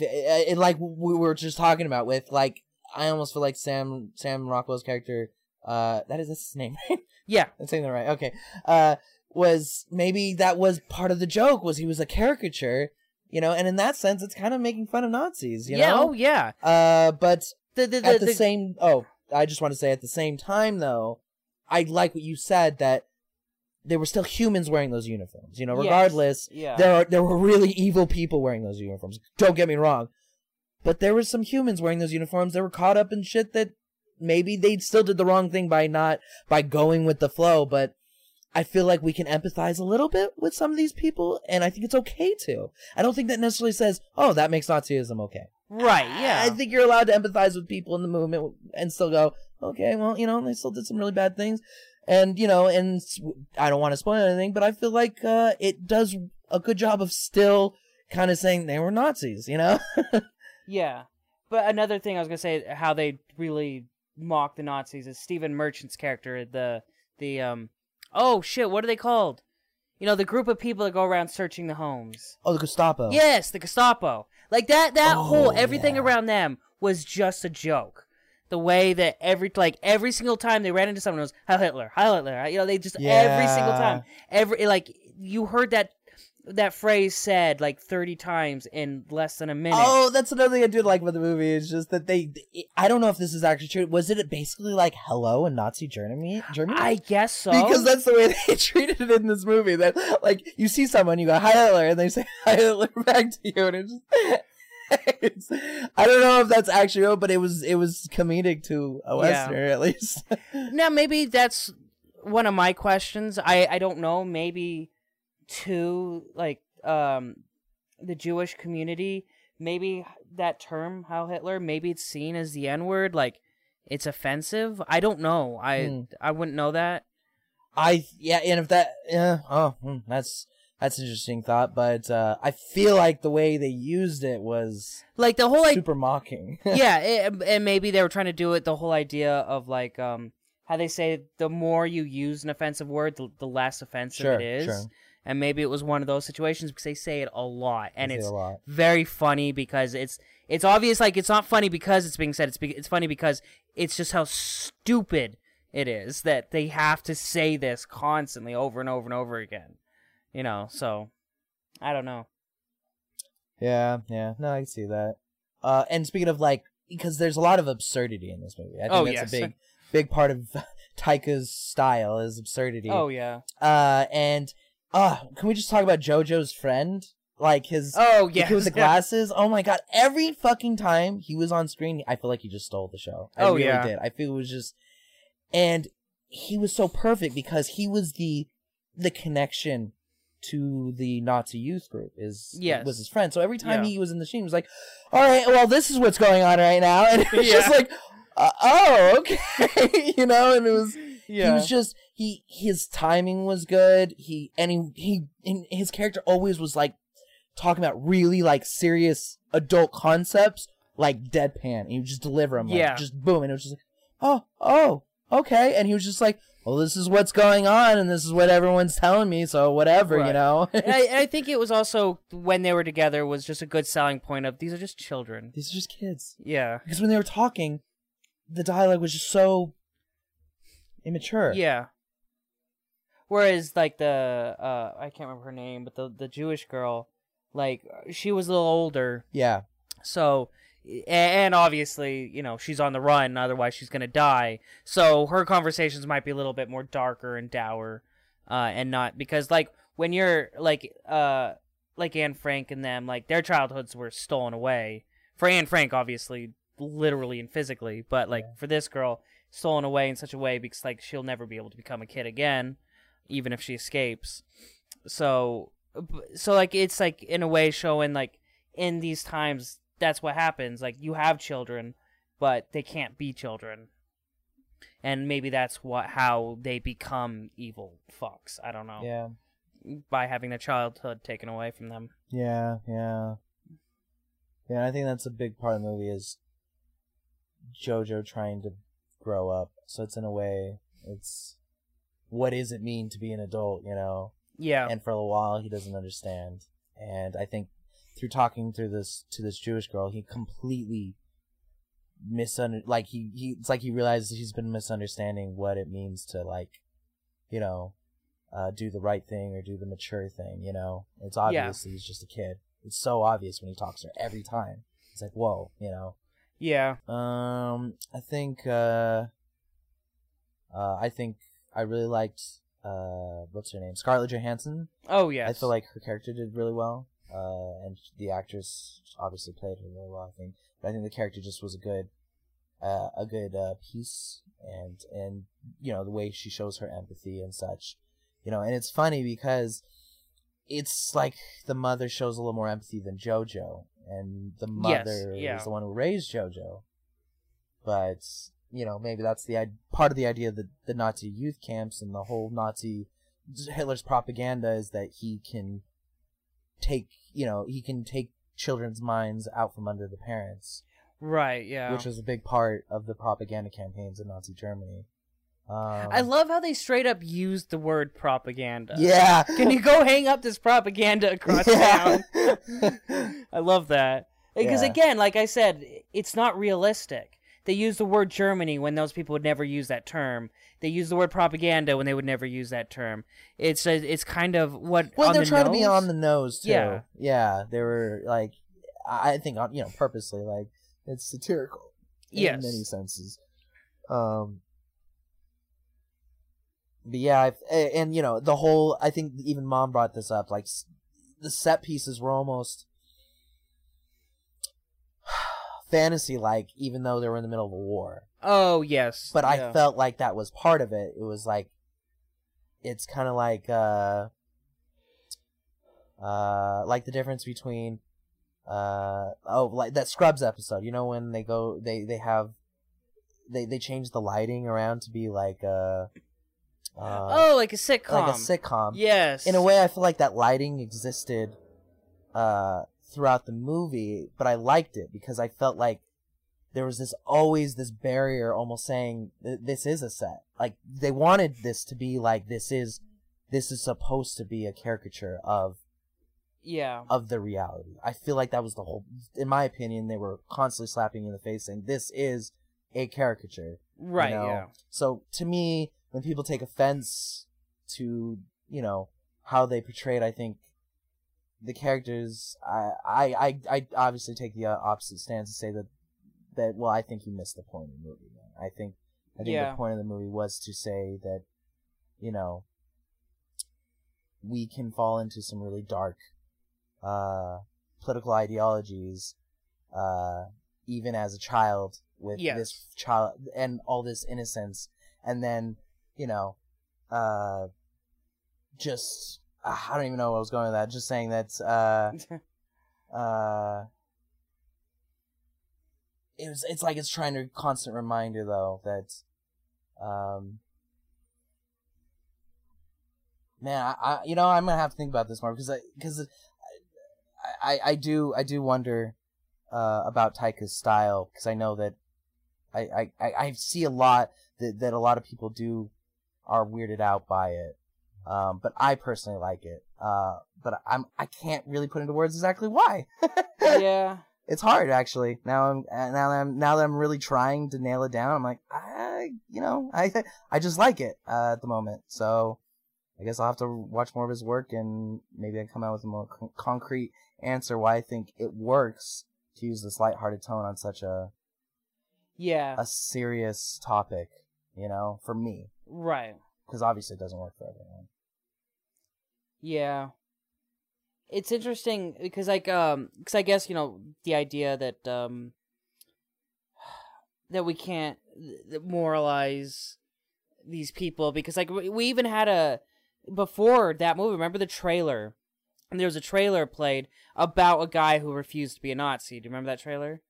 uh, it, like we were just talking about with like I almost feel like Sam Sam Rockwell's character. Uh, that is his name. Yeah. I'm saying that right. Okay. Uh, was maybe that was part of the joke was he was a caricature, you know, and in that sense, it's kind of making fun of Nazis, you yeah, know. oh, yeah. Uh, but The, the, the, at the, the- same oh i just want to say at the same time though i like what you said that there were still humans wearing those uniforms you know Yes, regardless yeah. there are there were really evil people wearing those uniforms don't get me wrong but there were some humans wearing those uniforms that were caught up in shit that maybe they still did the wrong thing by not by going with the flow but I feel like we can empathize a little bit with some of these people, and I think it's okay to. I don't think that necessarily says, "Oh, that makes Nazism okay." Right, yeah. I think you're allowed to empathize with people in the movement and still go, okay, well, you know, they still did some really bad things. And, you know, and I don't want to spoil anything, but I feel like uh, it does a good job of still kind of saying they were Nazis, you know? Yeah. But another thing I was gonna say, how they really mock the Nazis is Stephen Merchant's character, the the um oh shit, what are they called? You know, the group of people that go around searching the homes. oh, the Gestapo. Yes, the Gestapo. Like that that Oh, whole everything yeah. around them was just a joke. The way that every like every single time they ran into someone it was Heil Hitler, Heil Hitler. You know, they just every single time. Every like you heard that that phrase said like 30 times in less than a minute. Oh, that's another thing I do like about the movie. Is just that they. I don't know if this is actually true. Was it basically like "Hello" in Nazi Germany? Germany? I guess so. Because that's the way they treated it in this movie. That like you see someone, you go "Hi Hitler," and they say "Hi Hitler" back to you, and it's just. It's, I don't know if that's actually real, but it was it was comedic to a Yeah. At least. now maybe that's one of my questions. I I don't know. Maybe to like um the Jewish community maybe that term Heil Hitler, maybe it's seen as the N word, like it's offensive. I don't know. I Hmm. I wouldn't know that. I yeah, and if that yeah, oh, hmm, that's that's an interesting thought, but uh, I feel like the way they used it was Like the whole like super mocking. yeah, it, and maybe they were trying to do it the whole idea of like um how they say the more you use an offensive word, the, the less offensive Sure, it is. sure. And maybe it was one of those situations because they say it a lot, and it's lot. very funny because it's it's obvious like it's not funny because it's being said. It's be, it's funny because it's just how stupid it is that they have to say this constantly over and over and over again. You know, so I don't know. Yeah, yeah. No, I can see that. Uh, and speaking of like, because there's a lot of absurdity in this movie. I think Oh, that's yes. a big, big part of Taika's style is absurdity. Oh yeah. Uh, and uh, can we just talk about JoJo's friend? Like his Oh yeah. with the glasses. Oh my god! Every fucking time he was on screen, I feel like he just stole the show. I Oh, really yeah. did. I feel it was just, and he was so perfect because he was the the connection to the Nazi youth group. Is Yes. was his friend. So every time Yeah. he was in the scene, he was like, "All right, well, this is what's going on right now," and it was just like, uh, "Oh, okay," you know, and it was Yeah. he was just he his timing was good. He and he he and his character always was like talking about really like serious adult concepts like deadpan. And he just deliver them like Yeah. just boom and it was just like, "Oh, oh, okay." And he was just like, "Well, this is what's going on and this is what everyone's telling me, so whatever, you know." and I, and I think it was also when they were together was just a good selling point of these are just children. These are just kids. Yeah. Because when they were talking, the dialogue was just so immature. Yeah. Whereas like the uh I can't remember her name, but the the Jewish girl, like she was a little older, Yeah. so and obviously you know she's on the run, otherwise she's gonna die. So her conversations might be a little bit more darker and dour, uh, and not because like when you're like uh like Anne Frank and them, like their childhoods were stolen away. For Anne Frank, obviously, literally and physically, but like for this girl, stolen away in such a way because like she'll never be able to become a kid again, even if she escapes. So, so like it's like in a way showing like in these times that's what happens. Like you have children, but they can't be children. And maybe that's what how they become evil fucks. I don't know. Yeah. By having their childhood taken away from them. Yeah, yeah. Yeah, I think that's a big part of the movie is Jojo trying to grow up. So it's in a way, it's what does it mean to be an adult, you know? Yeah. And for a while, he doesn't understand. And I think through talking through this to this Jewish girl, he completely misunder like he, he it's like he realizes he's been misunderstanding what it means to like, you know, uh, do the right thing or do the mature thing. You know, it's obviously he's just a kid. It's so obvious when he talks to her every time. It's like whoa, you know. Yeah. Um, I think uh, uh, I think I really liked uh, what's her name, Scarlett Johansson. Oh yes. I feel like her character did really well, uh, and the actress obviously played her really well. I think, but I think the character just was a good, uh, a good uh, piece, and and you know the way she shows her empathy and such, you know, and it's funny because it's like the mother shows a little more empathy than JoJo, and the Yes, mother yeah. is the one who raised JoJo, but you know maybe that's the part of the idea that the the Nazi youth camps and the whole Nazi Hitler's propaganda is that he can take you know he can take children's minds out from under the parents, Right. Yeah. which was a big part of the propaganda campaigns in Nazi Germany. Um, I love how they straight up used the word propaganda. yeah. Can you go hang up this propaganda across Yeah. town? I love that. Because Yeah. again, like I said, it's not realistic. They use the word Germany when those people would never use that term. They use the word propaganda when they would never use that term. It's a, it's kind of what Well, on they're the trying to be nose? on the nose too. Yeah. yeah. They were like, I I think, you know, purposely like it's satirical. in Yes. many senses. Um, but yeah, I've, and you know the whole. I think even mom brought this up. Like the set pieces were almost fantasy like, even though they were in the middle of a war. Oh yes, But I felt like that was part of it. It was like, it's kind of like, uh, uh, like the difference between, uh oh like that Scrubs episode. You know when they go they they have they they change the lighting around to be like uh, uh oh, like a sitcom. like a sitcom. Yes. In a way, I feel like that lighting existed uh throughout the movie, but I liked it because I felt like there was this always this barrier, almost saying this is a set. Like they wanted this to be like this is this is supposed to be a caricature of Yeah. of the reality. I feel like that was the whole. In my opinion, they were constantly slapping you in the face, saying this is a caricature. you Right. know? Yeah. So to me, when people take offense to you know how they portrayed, I think the characters. I I I, I obviously take the uh, opposite stance and say that that well, I think you missed the point of the movie. Man. I think I think Yeah. the point of the movie was to say that you know we can fall into some really dark uh political ideologies uh even as a child with Yes. this child and all this innocence and then you know uh just uh, I don't even know where I was going with that. Just saying that uh uh it was it's like it's trying to constant reminder though that um man I, I you know i'm gonna have to think about this more because i because I, I i do i do wonder uh about taika's style because i know that I, I i i see a lot that that a lot of people do are weirded out by it um but i personally like it uh but i'm i can't really put into words exactly why yeah. it's hard actually. Now I'm uh, now that I'm now that I'm really trying to nail it down. I'm like, I you know I I just like it uh, at the moment. So I guess I'll have to watch more of his work and maybe I come out with a more con- concrete answer why I think it works to use this lighthearted tone on such a Yeah. a serious topic. You know, for me, Right. because obviously it doesn't work for everyone. Yeah. It's interesting because like um cuz I guess you know the idea that um that we can't th- moralize these people because like we we even had a before that movie remember the trailer and there was a trailer played about a guy who refused to be a Nazi. Do you remember that trailer?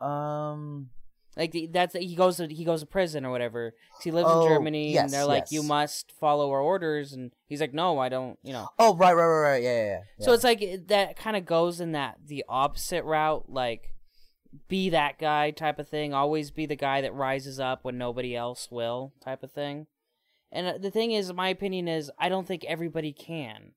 Um. Like that's he goes to he goes to prison or whatever. he lives Oh, in Germany yes, and they're like yes. you must follow our orders and he's like no, I don't, you know. Oh right, right, right, right. Yeah, yeah. yeah. So it's like that kind of goes in that the opposite route, like be that guy type of thing. Always be the guy that rises up when nobody else will, type of thing. And uh, the thing is, my opinion is, I don't think everybody can.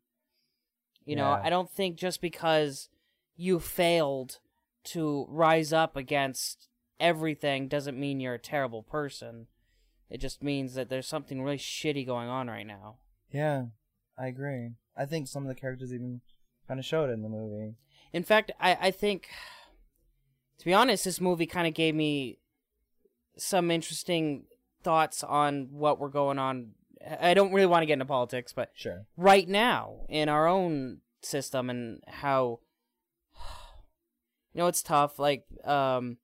You know, Yeah. I don't think just because you failed to rise up against everything doesn't mean you're a terrible person. It just means that there's something really shitty going on right now. yeah, I agree. I think some of the characters even kind of showed it in the movie. In fact, I, I think, to be honest, this movie kind of gave me some interesting thoughts on what we're going on. I don't really want to get into politics, but Sure. right now in our own system and how, you know, it's tough. Like, um,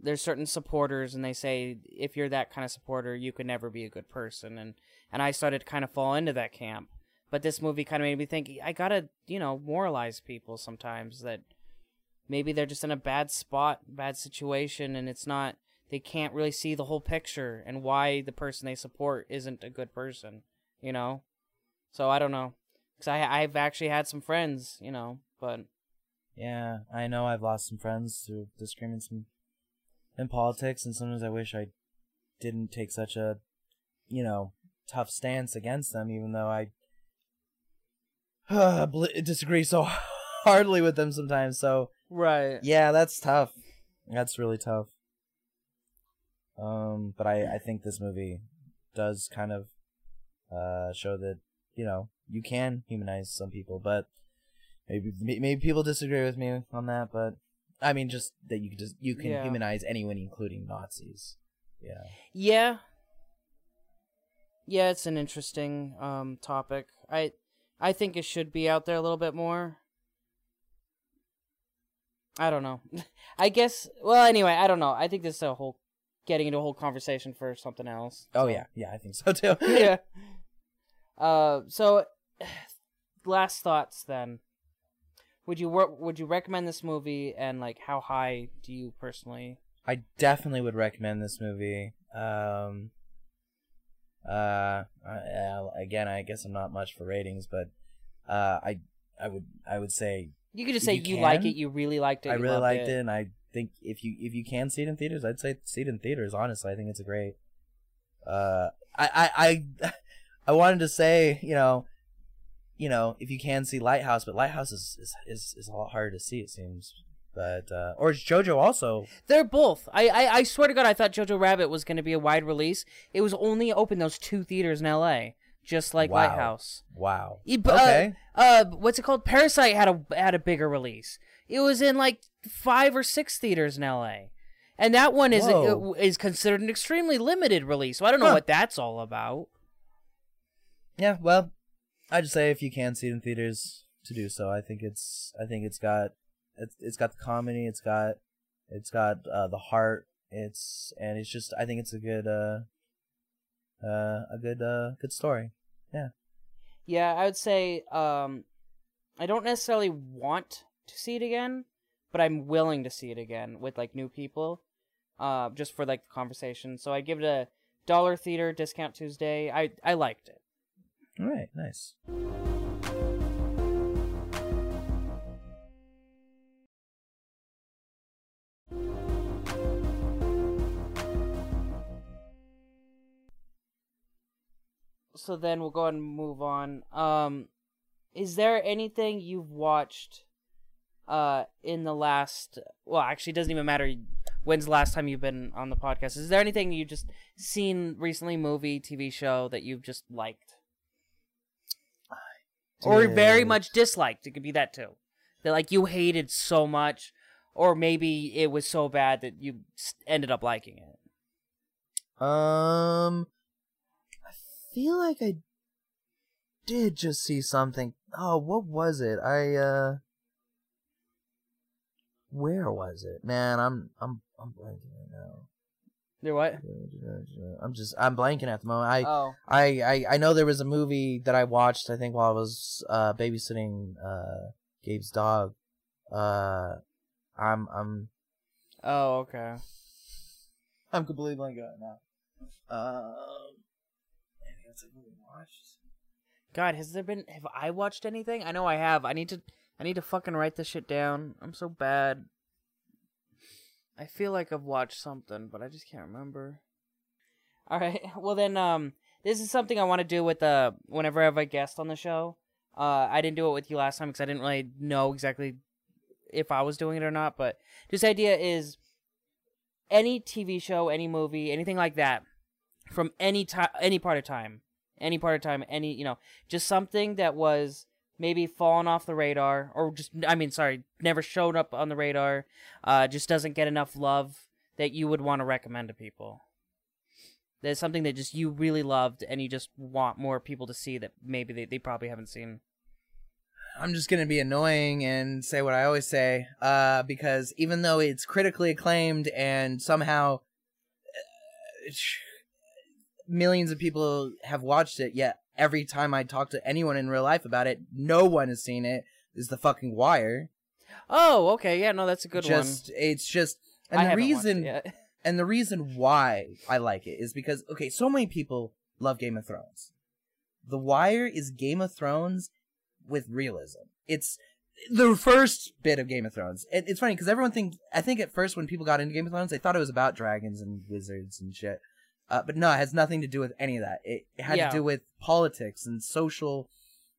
there's certain supporters, and they say if you're that kind of supporter, you could never be a good person, and and I started to kind of fall into that camp. But this movie kind of made me think I gotta, you know, moralize people sometimes that maybe they're just in a bad spot, bad situation, and it's not they can't really see the whole picture and why the person they support isn't a good person, you know. So I don't know, because I I've actually had some friends, you know, but Yeah, I know I've lost some friends through disagreements in, in politics, and sometimes I wish I didn't take such a, you know, tough stance against them, even though I bl- disagree so hardly with them sometimes. So right, yeah, that's tough. That's really tough. Um, but I I think this movie does kind of uh show that you know you can humanize some people, but maybe maybe people disagree with me on that. But I mean, just that you can just you can Yeah. humanize anyone, including Nazis. Yeah. Yeah. Yeah, it's an interesting um topic. I I think it should be out there a little bit more. I don't know. I guess well anyway, I don't know. I think this is a whole getting into a whole conversation for something else. Oh yeah, yeah, I think so too. yeah. Uh so last thoughts then. Would you would you recommend this movie and like how high do you personally? I definitely would recommend this movie. Um, uh, I, again, I guess I'm not much for ratings, but uh, I I would I would say You could just say you you, like it, you really liked it. I really liked it. and I think if you if you can see it in theaters, I'd say see it in theaters. Honestly, I think it's a great. Uh, I I I, I wanted to say you know, you know if you can see Lighthouse, but Lighthouse is is is, is a lot harder to see. It seems, but uh, or is JoJo also? They're both. I, I I swear to God, I thought Jojo Rabbit was going to be a wide release. It was only open those two theaters in L.A. Just like Wow. Lighthouse. Wow. Yeah, but, okay. Uh, uh, what's it called? Parasite had a had a bigger release. It was in like five or six theaters in L.A. And that one is Whoa. is considered an extremely limited release. So I don't know Huh. what that's all about. Yeah, well, I just say if you can see it in theaters, to do so. I think it's I think it's got it's it's got the comedy, it's got it's got uh, the heart, it's and it's just I think it's a good uh uh a good uh good story. Yeah. Yeah, I would say um, I don't necessarily want to see it again, but I'm willing to see it again with like new people, uh, just for like the conversation. So I give it a dollar theater discount Tuesday. I I liked it. All right, nice. So then we'll go ahead and move on. Um, is there anything you've watched, uh, in the last? Well, actually, it doesn't even matter. When's the last time you've been on the podcast? Is there anything you've just seen recently, movie, TV show that you've just liked, or very much disliked? It could be that too. That like you hated so much, or maybe it was so bad that you ended up liking it. Um, I feel like I did just see something. Oh, what was it? I uh, where was it? Man, I'm I'm I'm blanking right now. There what? I'm just I'm blanking at the moment. I oh, I, I I know there was a movie that I watched. I think while I was uh babysitting uh Gabe's dog. Uh, I'm I'm oh, okay. I'm completely blanking out now. Um, maybe that's a movie I watched. God, has there been? Have I watched anything? I know I have. I need to. I need to fucking write this shit down. I'm so bad. I feel like I've watched something, but I just can't remember. All right. Well then, um, this is something I want to do with uh whenever I have a guest on the show. Uh, I didn't do it with you last time because I didn't really know exactly if I was doing it or not. But this idea is any TV show, any movie, anything like that, from any time, any part of time, any part of time, any you know, just something that was maybe fallen off the radar, or just I mean, sorry, never showed up on the radar, uh, just doesn't get enough love that you would want to recommend to people. There's something that just you really loved and you just want more people to see that maybe they, they probably haven't seen. I'm just gonna be annoying and say what I always say, uh, because even though it's critically acclaimed and somehow uh, millions of people have watched it, yet every time I talk to anyone in real life about it, no one has seen it. Is the fucking Wire? Oh, okay, yeah, no, that's a good one. just it's just and I the haven't watched it reason and the reason why I like it is because okay, so many people love Game of Thrones. The Wire is Game of Thrones with realism. It's the first bit of Game of Thrones. It, it's funny because everyone think I think at first when people got into Game of Thrones, they thought it was about dragons and wizards and shit. Uh, but no, it has nothing to do with any of that. It, it had Yeah. to do with politics and social,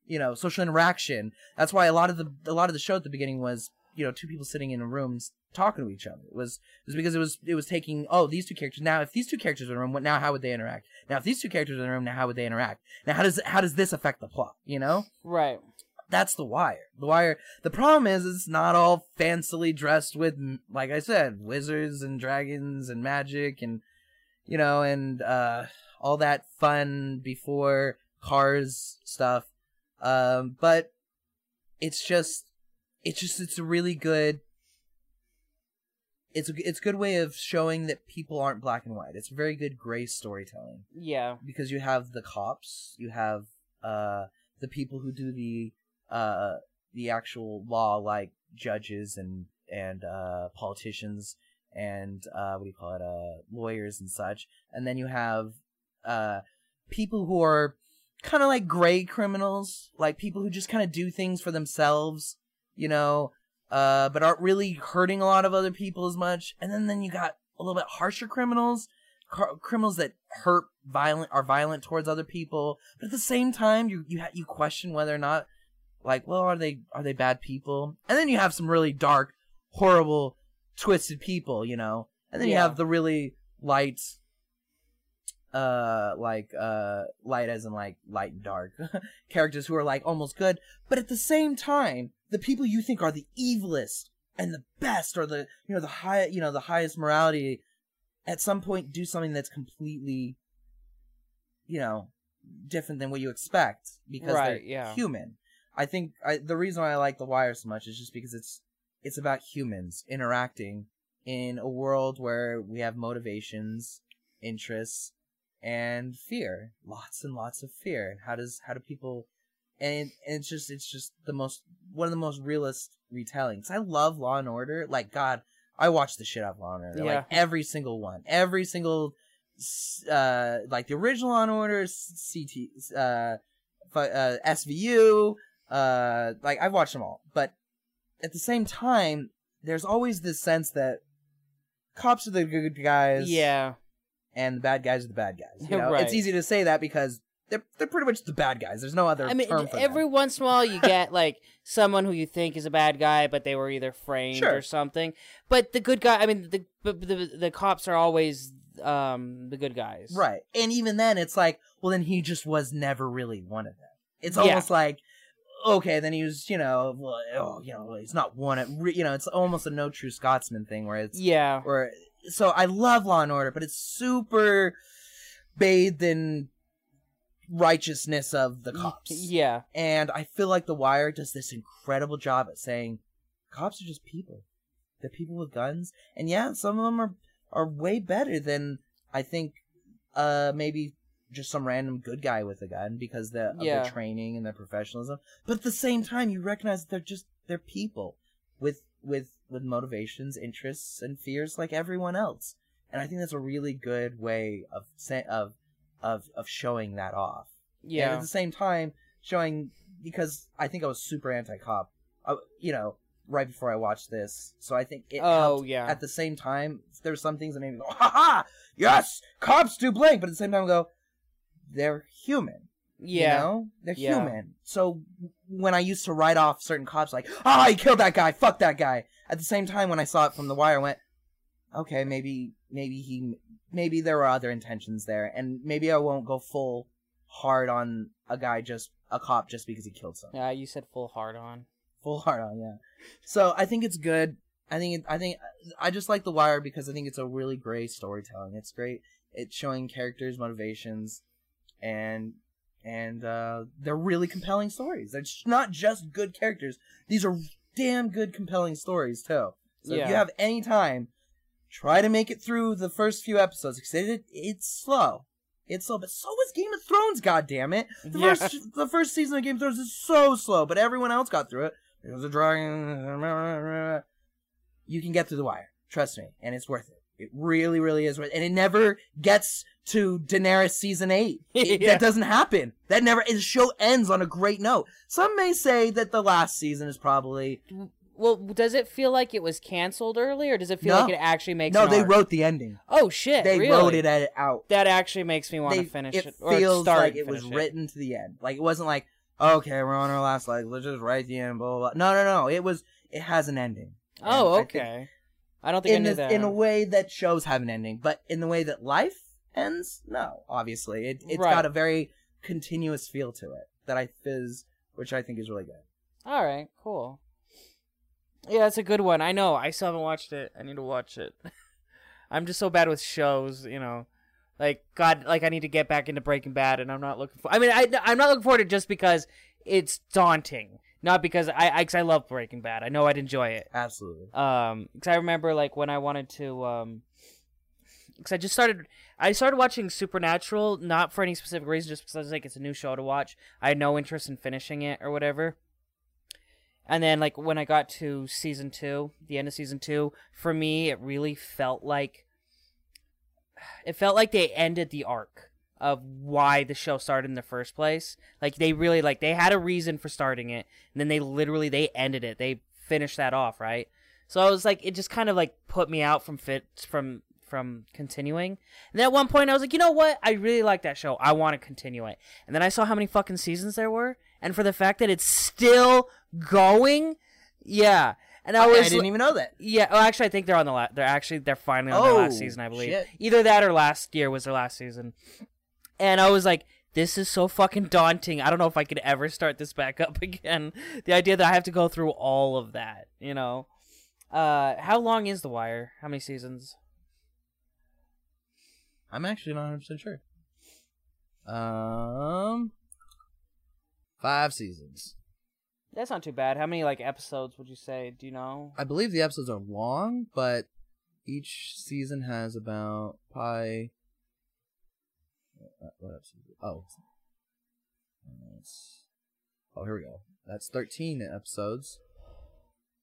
you know, social interaction. That's why a lot of the a lot of the show at the beginning was you know two people sitting in a room talking to each other. It was it was because it was it was taking oh these two characters now if these two characters are in a room what now how would they interact now if these two characters are in a room now how would they interact now how does how does this affect the plot you know Right. that's the wire the wire the problem is it's not all fancily dressed with like i said wizards and dragons and magic and you know and uh all that fun before cars stuff. Um but it's just it's just it's a really good it's a it's a good way of showing that people aren't black and white. It's very good gray storytelling. Yeah. because you have the cops, you have uh the people who do the uh the actual law, like judges and and uh, politicians and uh, what do you call it, uh, lawyers and such, and then you have uh, people who are kind of like gray criminals, like people who just kind of do things for themselves, you know, uh, but aren't really hurting a lot of other people as much. And then then you got a little bit harsher criminals, car- criminals that hurt violent are violent towards other people, but at the same time you you ha- you question whether or not like well are they are they bad people? And then you have some really dark, horrible, twisted people, you know. And then you have the really light uh like uh light as in like light and dark characters who are like almost good but at the same time the people you think are the evilest and the best or the you know the high you know the highest morality at some point do something that's completely you know different than what you expect because they're yeah. human i think I, the reason why i like the wire so much is just because it's it's about humans interacting in a world where we have motivations interests and fear. Lots and lots of fear. And how does how do people and, and it's just it's just the most one of the most realist retellings. I love law and order. Like god i watch the shit out of law and order Yeah. like every single one. Every single uh like the original law and order ct uh, uh svu uh like i've watched them all. But at the same time there's always this sense that cops are the good guys Yeah. and the bad guys are the bad guys. You know? Right. It's easy to say that because they're they're pretty much the bad guys. There's no other I mean, every them. once in a while you get like someone who you think is a bad guy, but they were either framed Sure. or something. But the good guy, I mean, the the the, the cops are always um the good guys, right. And even then, it's like, well, then he just was never really one of them. It's Yeah. almost like, okay, then he was, you know, well, oh, you know, he's not one of, re- you know, it's almost a no true Scotsman thing where it's Yeah. where so I love Law and Order, but it's super bathed in righteousness of the cops. Yeah. And I feel like The Wire does this incredible job at saying cops are just people. They're people with guns. And yeah, some of them are, are way better than I think uh maybe just some random good guy with a gun because the, of Yeah. their training and their professionalism. But at the same time you recognize that they're just they're people with with with motivations, interests, and fears like everyone else. And I think that's a really good way of of of of showing that off. And Yeah. at the same time, showing because I think I was super anti-cop, uh, you know, right before I watched this. So I think it Oh, helped. yeah. At the same time, there were some things that made me go, "Ha ha! Yes, cops do blink," but at the same time, I go, they're human. Yeah. You know? They're Yeah. human. So when I used to write off certain cops, like, ah, he killed that guy, fuck that guy. At the same time, when I saw it from The Wire, I went, okay, maybe, maybe he, maybe there were other intentions there, and maybe I won't go full hard on a guy just, a cop just because he killed someone. Yeah, you said full hard on. Full hard on, yeah. So I think it's good. I think, it, I think, I just like The Wire because I think it's a really great storytelling. It's great. It's showing characters' motivations, and and uh, they're really compelling stories. They're not just good characters. These are damn good, compelling stories too. So if you have any time, try to make it through the first few episodes. Because it, it's slow. It's slow, but so was Game of Thrones. God damn it! The Yeah. first the first season of Game of Thrones is so slow, but everyone else got through it. There's a dragon. You can get through the wire. Trust me, and it's worth it. It really, really is. And it never gets to Daenerys season eight. It- Yeah. That doesn't happen. That never. The show ends on a great note. Some may say that the last season is probably Well, does it feel like it was canceled early, or does it feel No. like it actually makes? no. They wrote the ending. Oh shit! They really? wrote it at- out. That actually makes me want They- to finish it it. or feels start like it was finish written to the end. Like it wasn't like okay, we're on our last leg. Let's just write the end. Blah blah. blah. No, no, no. It was. It has an ending. Oh, okay. I don't think I in knew a, that. in a way that shows have an ending, but in the way that life ends, no. Obviously, it it's Right. got a very continuous feel to it that I fizz, which I think is really good. All right, cool. Yeah, that's a good one. I know. I still haven't watched it. I need to watch it. I'm just so bad with shows, you know. Like God, like I need to get back into Breaking Bad, and I'm not looking for. I mean, I I'm not looking forward to it just because it's daunting, not because I I, cause I love Breaking Bad. I know I'd enjoy it. Absolutely. Um, because I remember like when I wanted to um, because I just started. I started watching Supernatural not for any specific reason, just because I was like it's a new show to watch. I had no interest in finishing it or whatever. And then like when I got to season two, the end of season two, for me it really felt like it felt like they ended the arc of why the show started in the first place. Like they really like they had a reason for starting it, and then they literally they ended it. They finished that off, right? So I was like, it just kind of like put me out from fit from from continuing. And then at one point I was like, you know what? I really like that show. I want to continue it. And then I saw how many fucking seasons there were, and for the fact that it's still going, yeah. And I I, was I didn't even know that. yeah, Oh, actually, I think they're on the last. They're actually they're finally on their last Oh, season, I believe. shit. Either that or last year was their last season. And I was like, this is so fucking daunting. I don't know if I could ever start this back up again. The idea that I have to go through all of that, you know. Uh, how long is The Wire? How many seasons? I'm actually not 100 percent sure. Um, five seasons. That's not too bad. How many like episodes would you say? Do you know? I believe the episodes are long, but each season has about probably. Uh, what what episode? Oh. Oh, here we go. That's 13 episodes.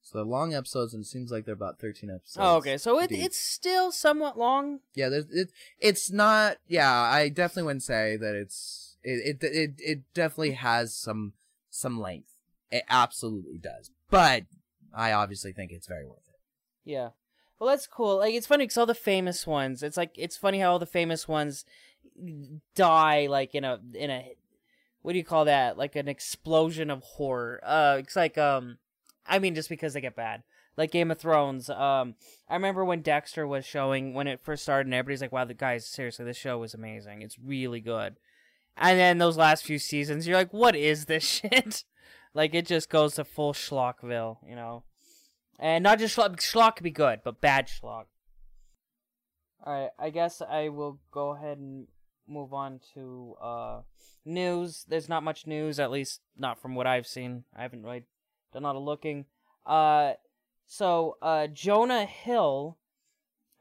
So they're long episodes, and it seems like they're about 13 episodes. Oh, okay. So it, deep. it's still somewhat long. Yeah, there's it. It's not. Yeah, I definitely wouldn't say that it's. It it it, it definitely has some some length. It absolutely does. But I obviously think it's very worth it. Yeah. Well, that's cool. Like, it's funny because all the famous ones. It's like it's funny how all the famous ones die like in a in a what do you call that? Like an explosion of horror. Uh, it's like um, I mean, just because they get bad. Like Game of Thrones. Um, I remember when Dexter was showing when it first started, and everybody's like, "Wow, the guys, seriously, this show was amazing. It's really good." And then those last few seasons, you're like, "What is this shit?" like it just goes to full schlockville, you know. And not just schlock, schlock be good, but bad schlock. Alright, I guess I will go ahead and move on to uh, news. There's not much news, at least not from what I've seen. I haven't really done a lot of looking. Uh, so, uh, Jonah Hill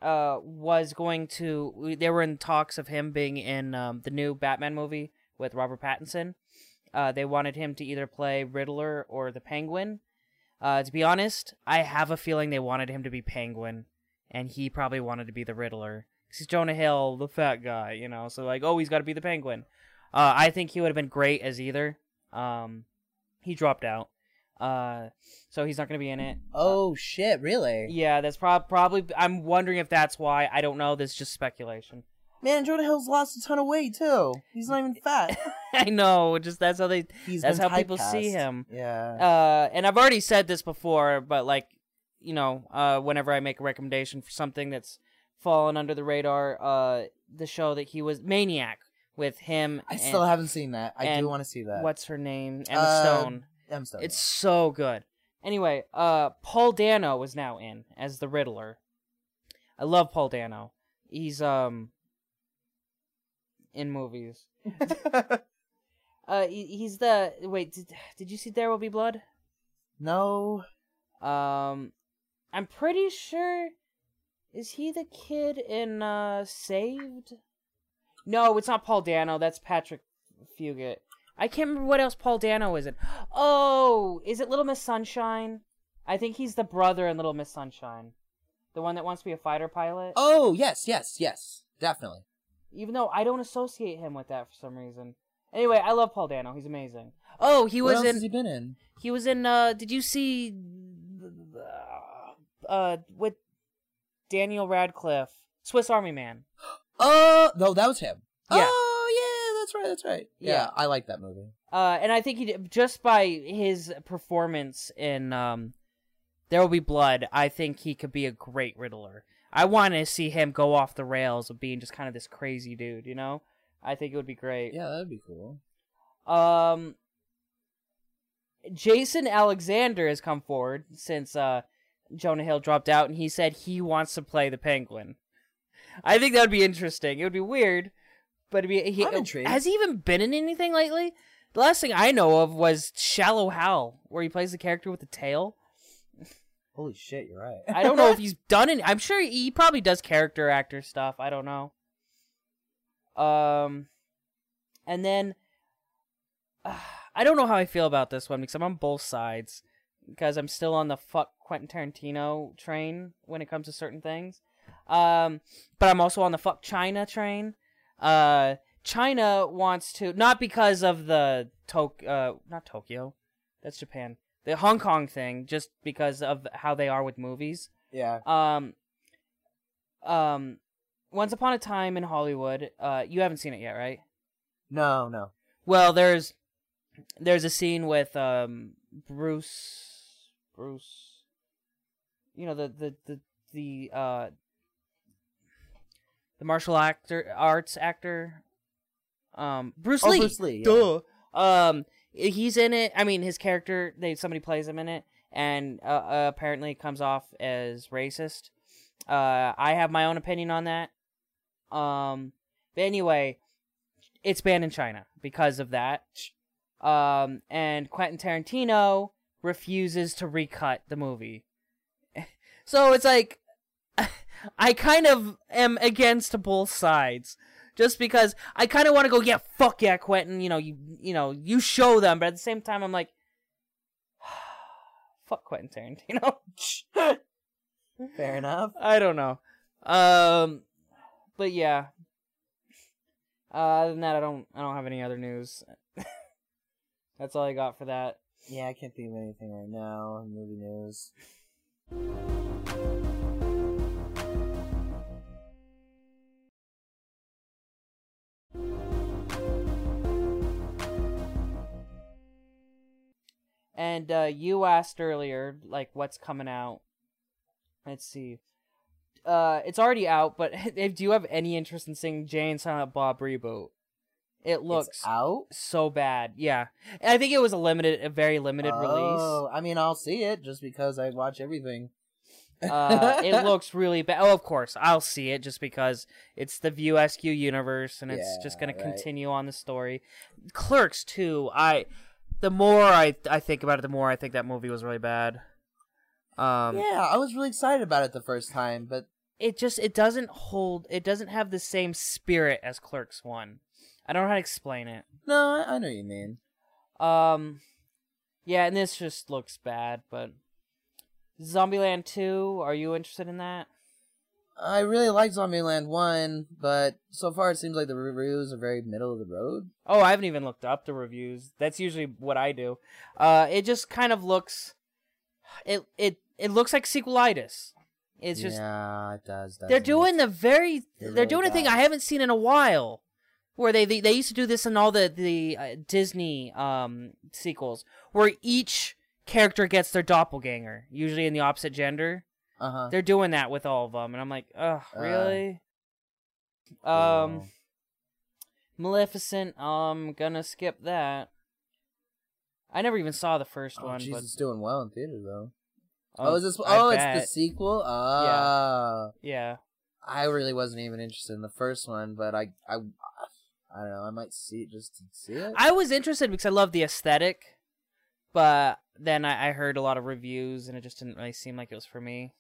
uh, was going to. They were in talks of him being in um, the new Batman movie with Robert Pattinson. Uh, they wanted him to either play Riddler or the Penguin. Uh, to be honest, I have a feeling they wanted him to be Penguin, and he probably wanted to be the Riddler. He's Jonah Hill, the fat guy, you know. So like, oh, he's got to be the Penguin. Uh, I think he would have been great as either. Um, he dropped out, uh, so he's not going to be in it. Oh shit! Really? Yeah, that's prob- probably. I'm wondering if that's why. I don't know. This is just speculation. Man, Jonah Hill's lost a ton of weight too. He's not even fat. I know. Just that's how they. He's that's how people see him. Yeah. uh, and I've already said this before, but like, you know, uh, whenever I make a recommendation for something that's fallen under the radar, uh, the show that he was Maniac with him. I and- still haven't seen that. I do want to see that. What's her name? Emma Uh, Stone. Emma Stone. It's so good. Anyway, uh, Paul Dano is now in as the Riddler. I love Paul Dano. He's um in movies. Uh, he, he's the wait. Did, did you see There Will Be Blood? no. Um, I'm pretty sure. Is he the kid in uh Saved? No, it's not Paul Dano. That's Patrick Fugit. I can't remember what else Paul Dano is in. Oh, is it Little Miss Sunshine? I think he's the brother in Little Miss Sunshine, the one that wants to be a fighter pilot. Oh yes, yes, yes, definitely. Even though I don't associate him with that for some reason. Anyway, I love Paul Dano. He's amazing. Oh, he what was else in. has he been in? He was in. uh Did you see? Uh, with Daniel Radcliffe, Swiss Army Man. Oh no, that was him. Yeah. Oh yeah, that's right. That's right. Yeah, Yeah. I like that movie. Uh, and I think he did, just by his performance in um, There Will Be Blood, I think he could be a great Riddler. I want to see him go off the rails of being just kind of this crazy dude. You know, I think it would be great. Yeah, that'd be cool. Um, Jason Alexander has come forward since uh, Jonah Hill dropped out, and he said he wants to play the Penguin. I think that would be interesting. It would be weird, but it'd be. He, I'm intrigued. Has he even been in anything lately? The last thing I know of was Shallow Hal, where he plays the character with the tail. Holy shit, you're right. I don't know if he's done it. I'm sure he probably does character actor stuff. I don't know. Um, and then uh, I don't know how I feel about this one because I'm on both sides. because I'm still on the fuck Quentin Tarantino train when it comes to certain things. Um, but I'm also on the fuck China train. Uh, China wants to not because of the Tok uh not Tokyo, that's Japan. The Hong Kong thing, just because of how they are with movies. Yeah. Um, um, Once Upon a Time in Hollywood. Uh, you haven't seen it yet, right? No, no. Well, there's there's a scene with um Bruce Bruce you know the the the the uh the martial actor arts actor um Bruce Oh, Lee. Bruce Lee, yeah. Duh. Um he's in it. I mean his character they somebody plays him in it and uh, uh, apparently it comes off as racist. Uh I have my own opinion on that. Um but anyway, it's banned in China because of that. Um, and Quentin Tarantino refuses to recut the movie. So it's like, I kind of am against both sides. Just because I kind of want to go, yeah, fuck yeah, Quentin. You know, you you know, you show them, but at the same time, I'm like, fuck Quentin Tarantino. Fair enough. I don't know. Um, but yeah. Uh, other than that, I don't. I don't have any other news. That's all I got for that. Yeah, I can't think of anything right now. Movie news. And uh, you asked earlier, like, what's coming out? Let's see. Uh, it's already out, but do you have any interest in seeing Jay and Silent Bob reboot? It looks It's out. so bad. Yeah, I think it was a limited, a very limited Oh, I mean, I'll see it just because I watch everything. Uh, it looks really bad. Oh, of course, I'll see it just because it's the View Askew universe, and it's just Yeah, gonna continue on the story. Clerks 2. I, the more I I think about it, the more I think that movie was really bad. Um, yeah, I was really excited about it the first time, but it just it doesn't hold. It doesn't have the same spirit as Clerks one. I don't know how to explain it. no, I, know what you mean. Um, yeah, and this just looks bad, but Zombieland 2, are you interested in that? I really like Zombieland 1, but so far it seems like the reviews are very middle of the road. Oh, I haven't even looked up the reviews. That's usually what I do. Uh, it just kind of looks, it it it looks like sequelitis. It's just yeah, it does. they're doing it? the very It they're really doing a thing. I haven't seen in a while, where they they, they used to do this in all the the uh, Disney um sequels, where each character gets their doppelganger, usually in the opposite gender. Uh-huh. They're doing that with all of them, and I'm like, ugh, Uh, really? um, Wow. Maleficent. I'm gonna skip that. I never even saw the first oh, one, jeez, but it's doing well in theaters though. oh, Oh, is this? I Oh, it's the sequel. Ah, yeah. I really wasn't even interested in the first one, but I, I, I don't know. I might see it just to see it. I was interested because I love the aesthetic, but then I, I heard a lot of reviews and it just didn't really seem like it was for me.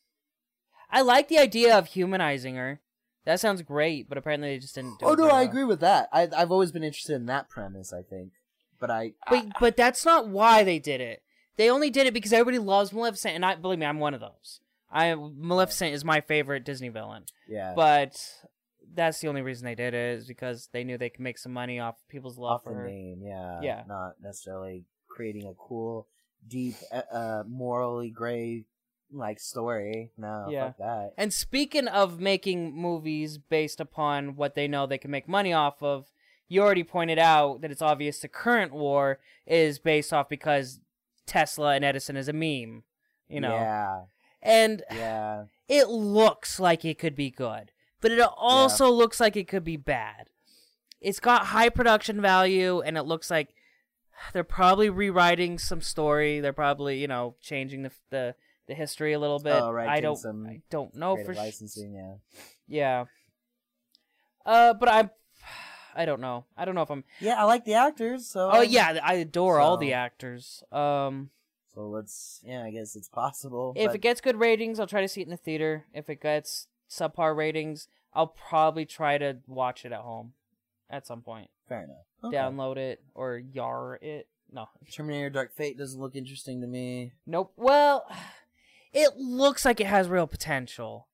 I like the idea of humanizing her. That sounds great, but apparently they just didn't. Do oh no, I well. agree with that. I, I've always been interested in that premise. I think, but I, But but that's not why they did it. They only did it because everybody loves Maleficent, and I believe me, I'm one of those. I Maleficent is my favorite Disney villain, yeah, but that's the only reason they did it is because they knew they could make some money off people's love off for the her. name, yeah, Yeah. not necessarily creating a cool, deep, uh, uh morally gray like story. No, Yeah. fuck that. And speaking of making movies based upon what they know they can make money off of, you already pointed out that it's obvious the current war is based off because Tesla and Edison is a meme, you know. yeah, And yeah, it looks like it could be good, but it also looks like it could be bad. It's got high production value, and it looks like they're probably rewriting some story. They're probably, you know, changing the the, the history a little bit. Oh, right, I don't, I don't know for sure. licensing. Yeah, Yeah. Uh, but I'm, I don't know. I don't know if I'm. yeah, I like the actors. So Oh yeah, I adore all the actors. Um, So let's, yeah, I guess it's possible. if but- it gets good ratings, I'll try to see it in the theater. If it gets subpar ratings, I'll probably try to watch it at home, at some point. fair enough. Okay. Download it or yar it. No, Terminator Dark Fate doesn't look interesting to me. nope. Well, it looks like it has real potential.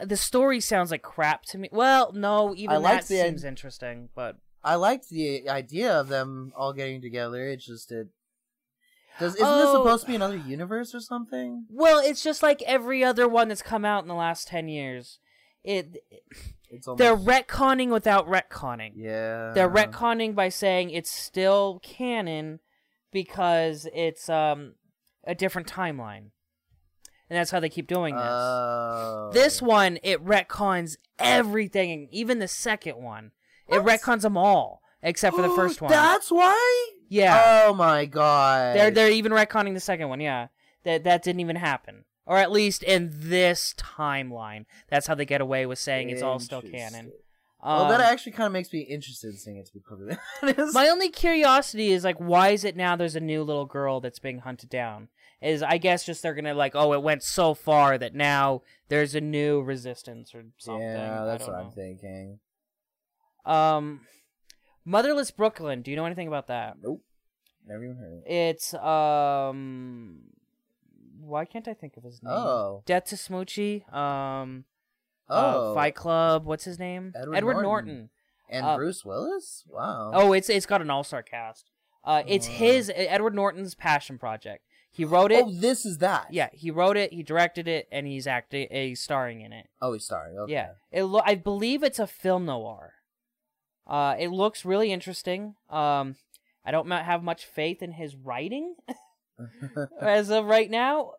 The story sounds like crap to me. Well, no, even I like that seems interesting, but I liked the idea of them all getting together. It's just it. Does isn't this Oh. supposed to be another universe or something? well, it's just like every other one that's come out in the last ten years. It It's almost, they're retconning without retconning. yeah. They're retconning by saying it's still canon because it's um a different timeline. And that's how they keep doing this. Oh. this one it retcons everything, even the second one. It What? retcons them all except for the first one. That's why. Yeah. Oh my god. They're they're even retconning the second one, yeah. That that didn't even happen. Or at least in this timeline. That's how they get away with saying it's all still canon. Well, that Um, actually kind of makes me interested in seeing it. To be perfectly honest. My only curiosity is like, why is it now there's a new little girl that's being hunted down? Is I guess just they're gonna like, oh, it went so far that now there's a new resistance or something. yeah, that's what I'm thinking. Um, Motherless Brooklyn. Do you know anything about that? Nope. Never even heard. of it. It's um, why can't I think of his name? Oh. Death to Smoochy. Um, Oh. uh, Fight Club. What's his name? Edward Norton. Norton. And uh, Bruce Willis. Wow. Oh, it's it's got an all star cast. Uh, it's Oh. his Edward Norton's passion project. He wrote it. Oh, this is that. Yeah, he wrote it, he directed it, and he's acting, he's starring in it. Oh, he's starring. Okay. Yeah, it. Lo- I believe it's a film noir. Uh, it looks really interesting. Um, I don't have much faith in his writing as of right now.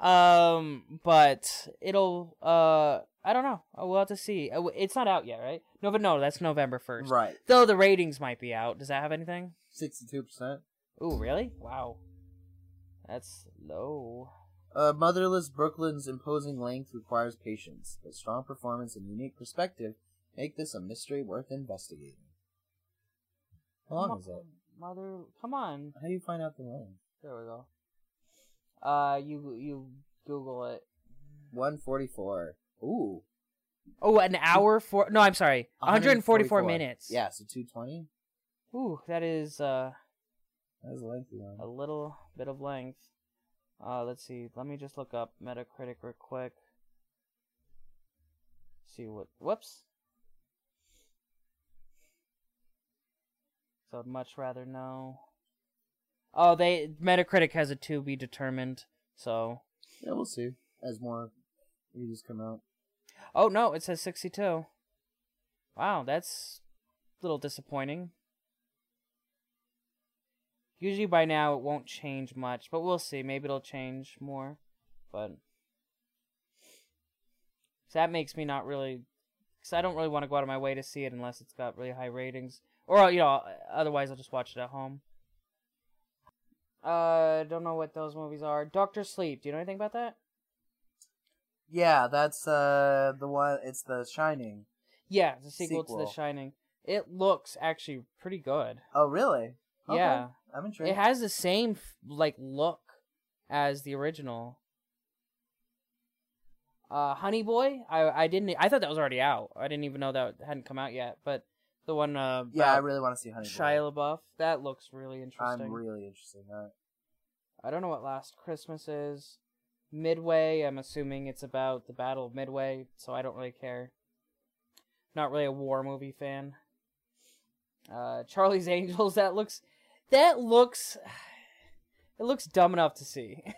Um, but it'll. Uh, I don't know. Uh, We'll have to see. Uh, It's not out yet, right? No, but no, that's November first. right. Though the ratings might be out. Does that have anything? Sixty-two percent. Ooh, really? Wow. That's low. Uh, Motherless Brooklyn's imposing length requires patience, but strong performance and unique perspective make this a mystery worth investigating. How long Mo- is it? Mother, come on. How do you find out the length? There we go. Uh, you you Google it. One forty-four. Ooh. Oh, an hour for no, I'm sorry, 144 144. minutes. Yeah, so two twenty. Ooh, that is uh That a lengthy one. a little bit of length. Uh, let's see. Let me just look up Metacritic real quick. See what? Whoops. So I'd much rather know. Oh, they Metacritic has a to be determined. So, Yeah, we'll see as more reviews come out. oh no, it says 62. Wow, that's a little disappointing. Usually by now it won't change much, but we'll see. Maybe it'll change more. But so that makes me not really, because I don't really want to go out of my way to see it unless it's got really high ratings, or you know, otherwise I'll just watch it at home. Uh, don't know what those movies are. Doctor Sleep. Do you know anything about that? Yeah, that's uh the one. It's The Shining. Yeah, it's a sequel, to The Shining. It looks actually pretty good. Oh, really? Okay, Yeah. I'm intrigued. It has the same like look as the original. Uh, Honey Boy. I I didn't. I thought that was already out. I didn't even know that hadn't come out yet. But the one. Uh, yeah, I really want to see Honey Boy. Shia LaBeouf. That looks really interesting. I'm really interested in that. I don't know what Last Christmas is. Midway. I'm assuming it's about the Battle of Midway, so I don't really care. Not really a war movie fan. Uh, Charlie's Angels. That looks. That looks. It looks dumb enough to see.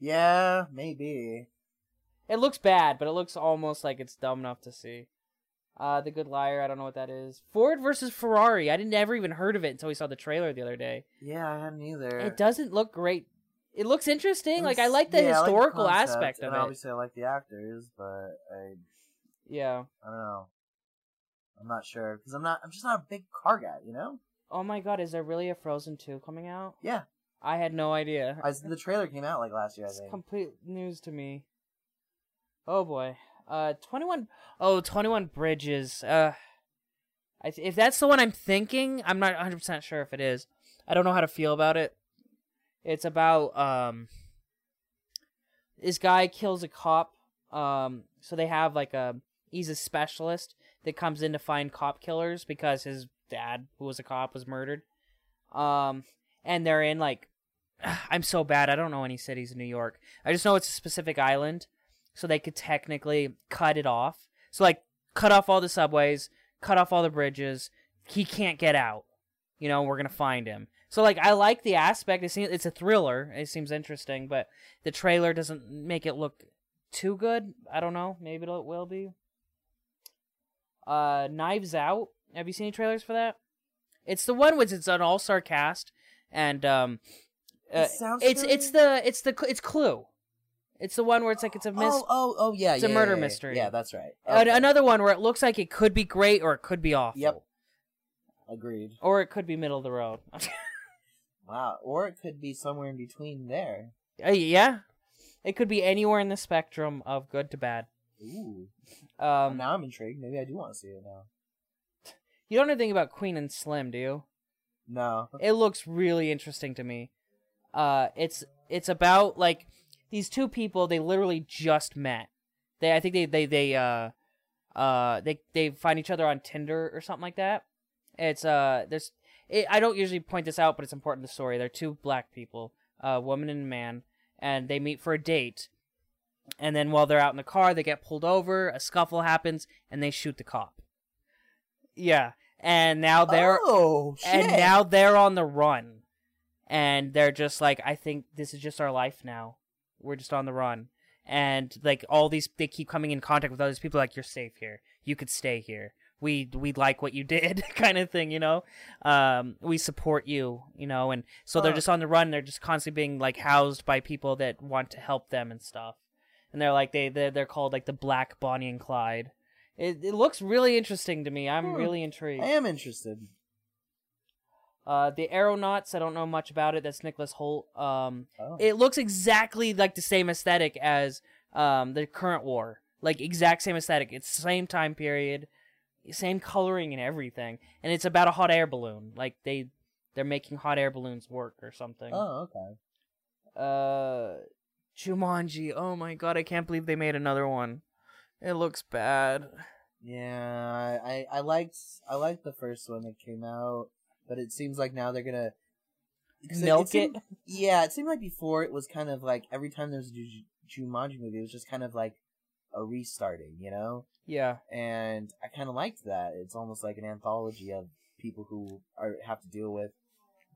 Yeah, maybe. It looks bad, but it looks almost like it's dumb enough to see. Uh, The Good Liar. I don't know what that is. Ford versus Ferrari. I didn't ever even heard of it until we saw the trailer the other day. Yeah, I hadn't either. It doesn't look great. It looks interesting. Like I like the yeah, I like historical concept, aspect of it. Obviously, I like the actors, but I, Yeah. I don't know. I'm not sure because I'm not. I'm just not a big car guy, you know. Oh my god, is there really a Frozen 2 coming out? Yeah, I had no idea. I, the trailer came out like last year. I It's think. complete news to me. Oh boy. Uh 21 Oh, 21 Bridges. Uh th- if that's the one I'm thinking, I'm not 100% sure if it is. I don't know how to feel about it. It's about um this guy kills a cop. Um so they have like a he's a specialist that comes in to find cop killers because his dad, who was a cop, was murdered. Um and they're in like I'm so bad. I don't know any cities in New York. I just know it's a specific island, so they could technically cut it off. So like cut off all the subways, cut off all the bridges. He can't get out. You know, we're gonna find him. So like I like the aspect. It seems it's a thriller. It seems interesting, but the trailer doesn't make it look too good. I don't know. Maybe it will be. Uh, Knives Out. Have you seen any trailers for that? It's the one with it's an all star cast, and um, uh, It it's it's the it's the it's Clue. It's the one where it's like it's a mis- Oh, oh, oh, yeah. It's a murder yeah, yeah. mystery. Yeah, that's right. Okay. another one where it looks like it could be great or it could be awful. Yep. Agreed. Or it could be middle of the road. Wow. Or it could be somewhere in between there. Uh, yeah. It could be anywhere in the spectrum of good to bad. Ooh. Um, now I'm intrigued. Maybe I do want to see it now. you don't know anything about Queen and Slim, do you? No. It looks really interesting to me. Uh, it's it's about like these two people. They literally just met. They I think they they they uh uh they they find each other on Tinder or something like that. It's uh there's it, I don't usually point this out, but it's important to the story. They're two black people, a woman and a man, and they meet for a date. And then while they're out in the car, they get pulled over. A scuffle happens, and they shoot the cop. Yeah, and now they're oh, shit. and now they're on the run and they're just like i think this is just our life now we're just on the run. And like all these they keep coming in contact with others people like you're safe here. You could stay here. We we like what you did kind of thing you know? Um we support you you know? And so they're just on the run. They're just constantly being like housed by people that want to help them and stuff. And they're like they they're, they're called like the black bonnie and clyde. It, it looks really interesting to me. I'm Hmm. really intrigued. I am interested. Uh, the Aeronauts, I don't know much about it. That's Nicholas Hoult. Um, Oh. it looks exactly like the same aesthetic as um the current war, like exact same aesthetic. It's the same time period, same coloring and everything, and it's about a hot air balloon. Like they they're making hot air balloons work or something. Oh, okay. Uh, Jumanji. Oh my god, I can't believe they made another one. It looks bad. Yeah, I, I liked I liked the first one that came out, but it seems like now they're gonna Milk seemed- it? Yeah, it seemed like before it was kind of like every time there was a Jumanji movie, it was just kind of like a restarting, you know. Yeah. And I kind of liked that. It's almost like an anthology of people who are have to deal with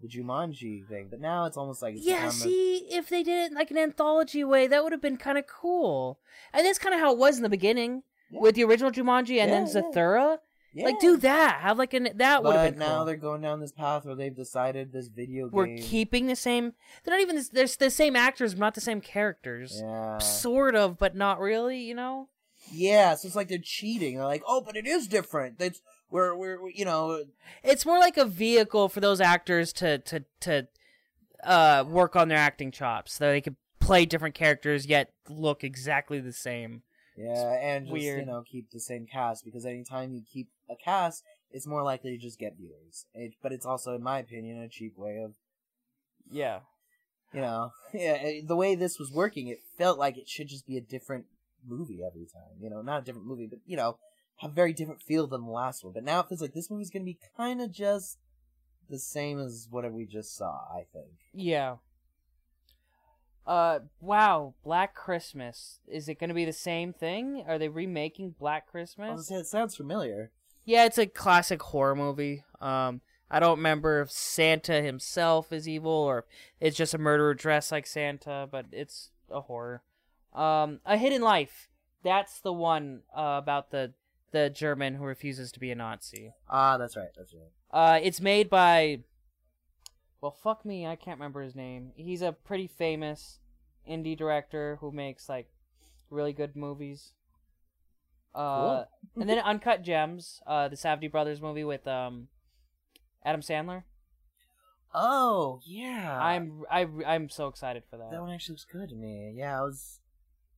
the Jumanji thing. But now it's almost like it's Yeah, a- see, if they did it in like an anthology way, that would have been kind of cool. And that's kind of how it was in the beginning Yeah. with the original Jumanji and then Yeah, yeah. Zathura. yeah. Like, do that. Have like an that would have But been now cool. they're going down this path where they've decided this video game. We're keeping the same. They're not even. They're the same actors, but not the same characters. Yeah. Sort of, but not really. You know. Yeah, so it's like they're cheating. They're like, oh, but it is different. That's we're we're you know It's more like a vehicle for those actors to to to uh work on their acting chops, so they could play different characters yet look exactly the same. Yeah, and just you know keep the same cast because anytime you keep a cast, it's more likely to just get viewers. It, but it's also, in my opinion, a cheap way of Yeah. you know yeah eh, the way this was working. It felt like it should just be a different movie every time. You know, not a different movie, but you know, have a very different feel than the last one. But now it feels like this movie's gonna be kind of just the same as whatever we just saw. I think. Yeah. Uh, wow, Black Christmas. Is it going to be the same thing? Are they remaking Black Christmas? say, It sounds familiar. Yeah, it's a classic horror movie. Um, I don't remember if Santa himself is evil or if it's just a murderer dressed like Santa, but it's a horror. Um, A Hidden Life. That's the one uh, about the the German who refuses to be a Nazi. Ah, that's right. That's right. Uh, it's made by. Well, fuck me, I can't remember his name. He's a pretty famous indie director who makes like really good movies. Uh, and then Uncut Gems, uh, the Safdie Brothers movie with um, Adam Sandler. Oh yeah, I'm I I'm so excited for That that. one actually looks good to me. Yeah, I was.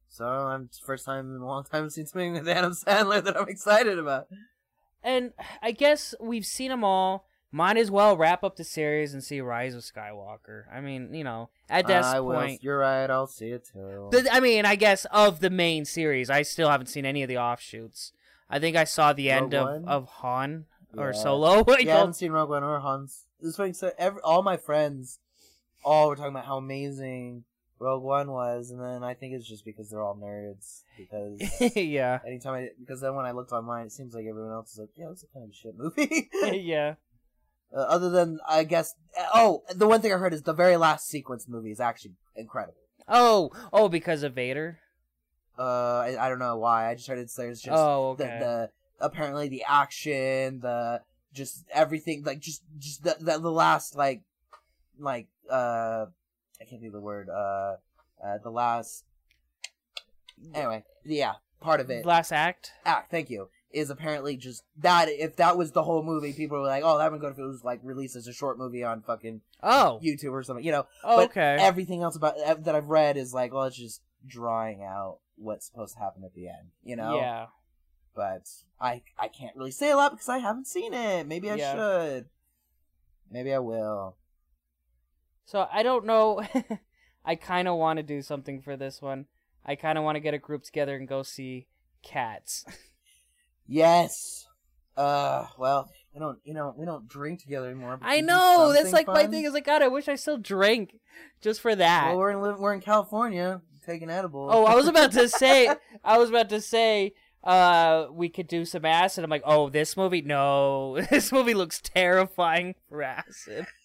So I'm first time in a long time I've seen something with Adam Sandler that I'm excited about. And I guess we've seen them all. Might as well wrap up the series and see Rise of Skywalker. I mean, you know, at this I will. point, You're right. I'll see it too. The, I mean, I guess of the main series, I still haven't seen any of the offshoots. I think I saw the end Rogue of, One? of Han or Yeah. Solo. I yeah, I haven't oh. seen Rogue One or Hans. It's funny. So every all my friends, all were talking about how amazing Rogue One was, and then I think it's just because they're all nerds. Because yeah. anytime I, because then when I looked online, it seems like everyone else is like, yeah, it's a kind of shit movie. yeah. Uh, other than I guess, oh, the one thing I heard is the very last sequence movie is actually incredible. Oh, oh, because of Vader. Uh, I, I don't know why. I just heard it's there's just Oh, the, okay. the apparently the action, the just everything, like just just the the, the last like like uh I can't think of the word uh uh the last anyway yeah part of it Last act. act thank you is apparently just that if that was the whole movie people were like oh that would go if it was like released as a short movie on fucking Oh. YouTube or something you know Oh, but okay. everything else about that I've read is like well it's just drawing out what's supposed to happen at the end you know Yeah. but I I can't really say a lot because I haven't seen it. Maybe I Yeah. should. Maybe I will. So I don't know. I kind of want to do something for this one. I kind of want to get a group together and go see Cats. Yes. Uh. Well, we don't. You know, we don't drink together anymore. I know. That's like my thing. Is like God. I wish I still drank just for that. Well, we're in we're in California taking edibles. Oh, I was about to say. I was about to say. Uh, we could do some acid. I'm like, oh, this movie? No, this movie looks terrifying for acid.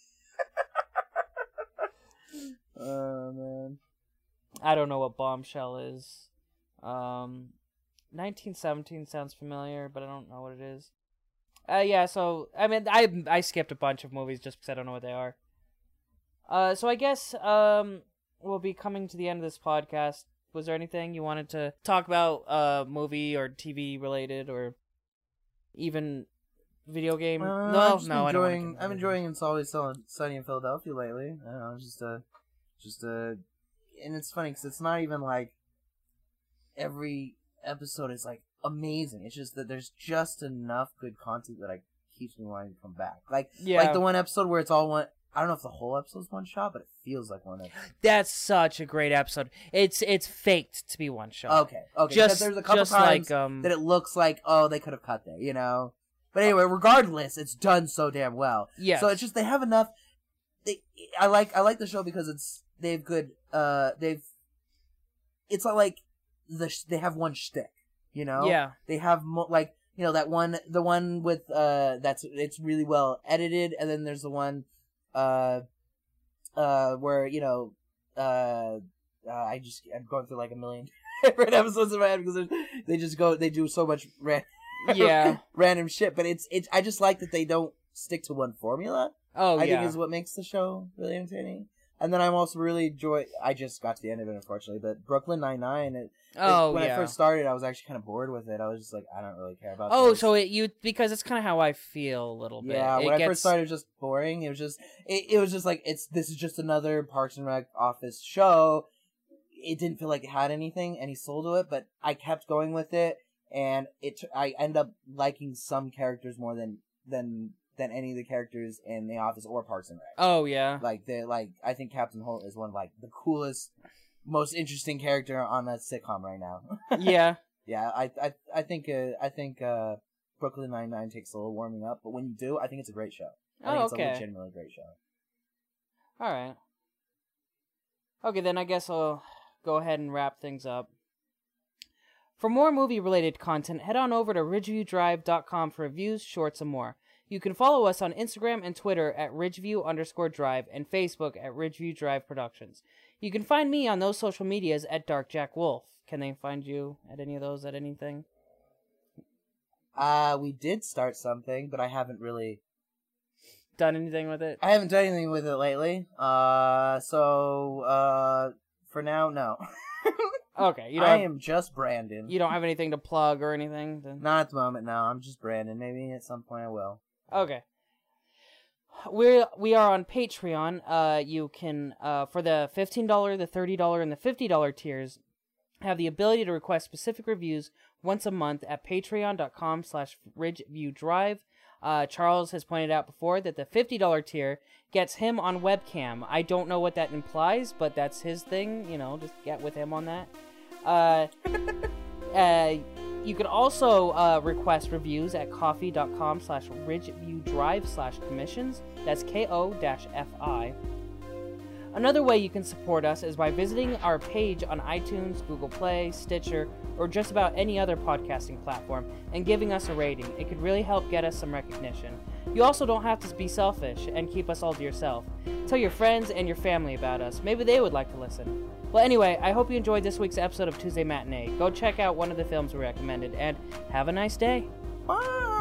Oh man. I don't know what bombshell is. Um, 1917 sounds familiar, but I don't know what it is. Uh, yeah. So I mean, I I skipped a bunch of movies just because I don't know what they are. Uh, so I guess um we'll be coming to the end of this podcast. Was there anything you wanted to talk about, uh, movie or TV related, or even video game? Uh, no, I'm no, I don't. enjoying. I'm enjoying. It's always so sunny in Philadelphia lately. I don't know. Just a, just a, and it's funny because it's not even like every episode is like amazing. It's just that there's just enough good content that I keeps me wanting to come back. Like, Yeah. like the one episode where it's all one. I don't know if the whole episode's one shot, but it feels like one episode. That's such a great episode. It's it's faked to be one shot. Okay, okay. Just- because there's a couple just times like, um, that it looks like oh they could have cut there, you know. But anyway, regardless, it's done so damn well. Yeah. So it's just they have enough. They, I like I like the show because it's they have good. Uh, they've. It's not like the sh- they have one shtick, you know. Yeah. They have mo- like you know that one the one with uh that's it's really well edited, and then there's the one, uh, uh where you know uh. Uh, I just I'm going through like a million different episodes in my head because they just go they do so much ran- Yeah. random shit. But it's it's I just like that they don't stick to one formula. Oh I yeah. think is what makes the show really entertaining. And then I'm also really enjoy. I just got to the end of it, unfortunately. But Brooklyn Nine Nine. Oh when yeah. I first started, I was actually kind of bored with it. I was just like, I don't really care about. oh, this. so it you because it's kind of how I feel a little bit. yeah. It When I first started, it was just boring. It was just it, it was just like it's this is just another Parks and Rec office show. It didn't feel like it had anything, any soul to it. But I kept going with it, and it I end up liking some characters more than than than any of the characters in The Office or Parks and Rec. Oh yeah. Like they like I think Captain Holt is one of like the coolest, most interesting character on that sitcom right now. yeah. yeah, I I I think uh, I think uh, Brooklyn Nine Nine takes a little warming up, but when you do, I think it's a great show. I think Oh it's a okay. legitimately great show. All right. Okay, then I guess I'll go ahead and wrap things up. For more movie related content, head on over to ridgeviewdrive.com for reviews, shorts, and more. You can follow us on Instagram and Twitter at ridgeview underscore drive and Facebook at Ridgeview Drive Productions. You can find me on those social medias at Dark Jack Wolf. Can they find you at any of those at anything? Uh we did start something, but I haven't really Done anything with it? I haven't done anything with it lately. Uh so uh for now no. Okay, you I don't. Have, am just Brandon. you don't have anything to plug or anything. Then? Not at the moment, no. I'm just Brandon. Maybe at some point I will. Okay. We we are on Patreon. Uh, you can uh for the fifteen dollar, the thirty dollar, and the fifty dollar tiers have the ability to request specific reviews once a month at patreon.com slash ridgeviewdrive. Uh, Charles has pointed out before that the $50 tier gets him on webcam. I don't know what that implies, but that's his thing. You know, just get with him on that. Uh, uh, You can also uh, request reviews at ko-fi.com slash ridgeviewdrive slash commissions. That's K-O-F-I. Another way you can support us is by visiting our page on iTunes, Google Play, Stitcher, or just about any other podcasting platform and giving us a rating. It could really help get us some recognition. You also don't have to be selfish and keep us all to yourself. Tell your friends and your family about us. Maybe they would like to listen. Well, anyway, I hope you enjoyed this week's episode of Tuesday Matinee. Go check out one of the films we recommended, and have a nice day. Bye.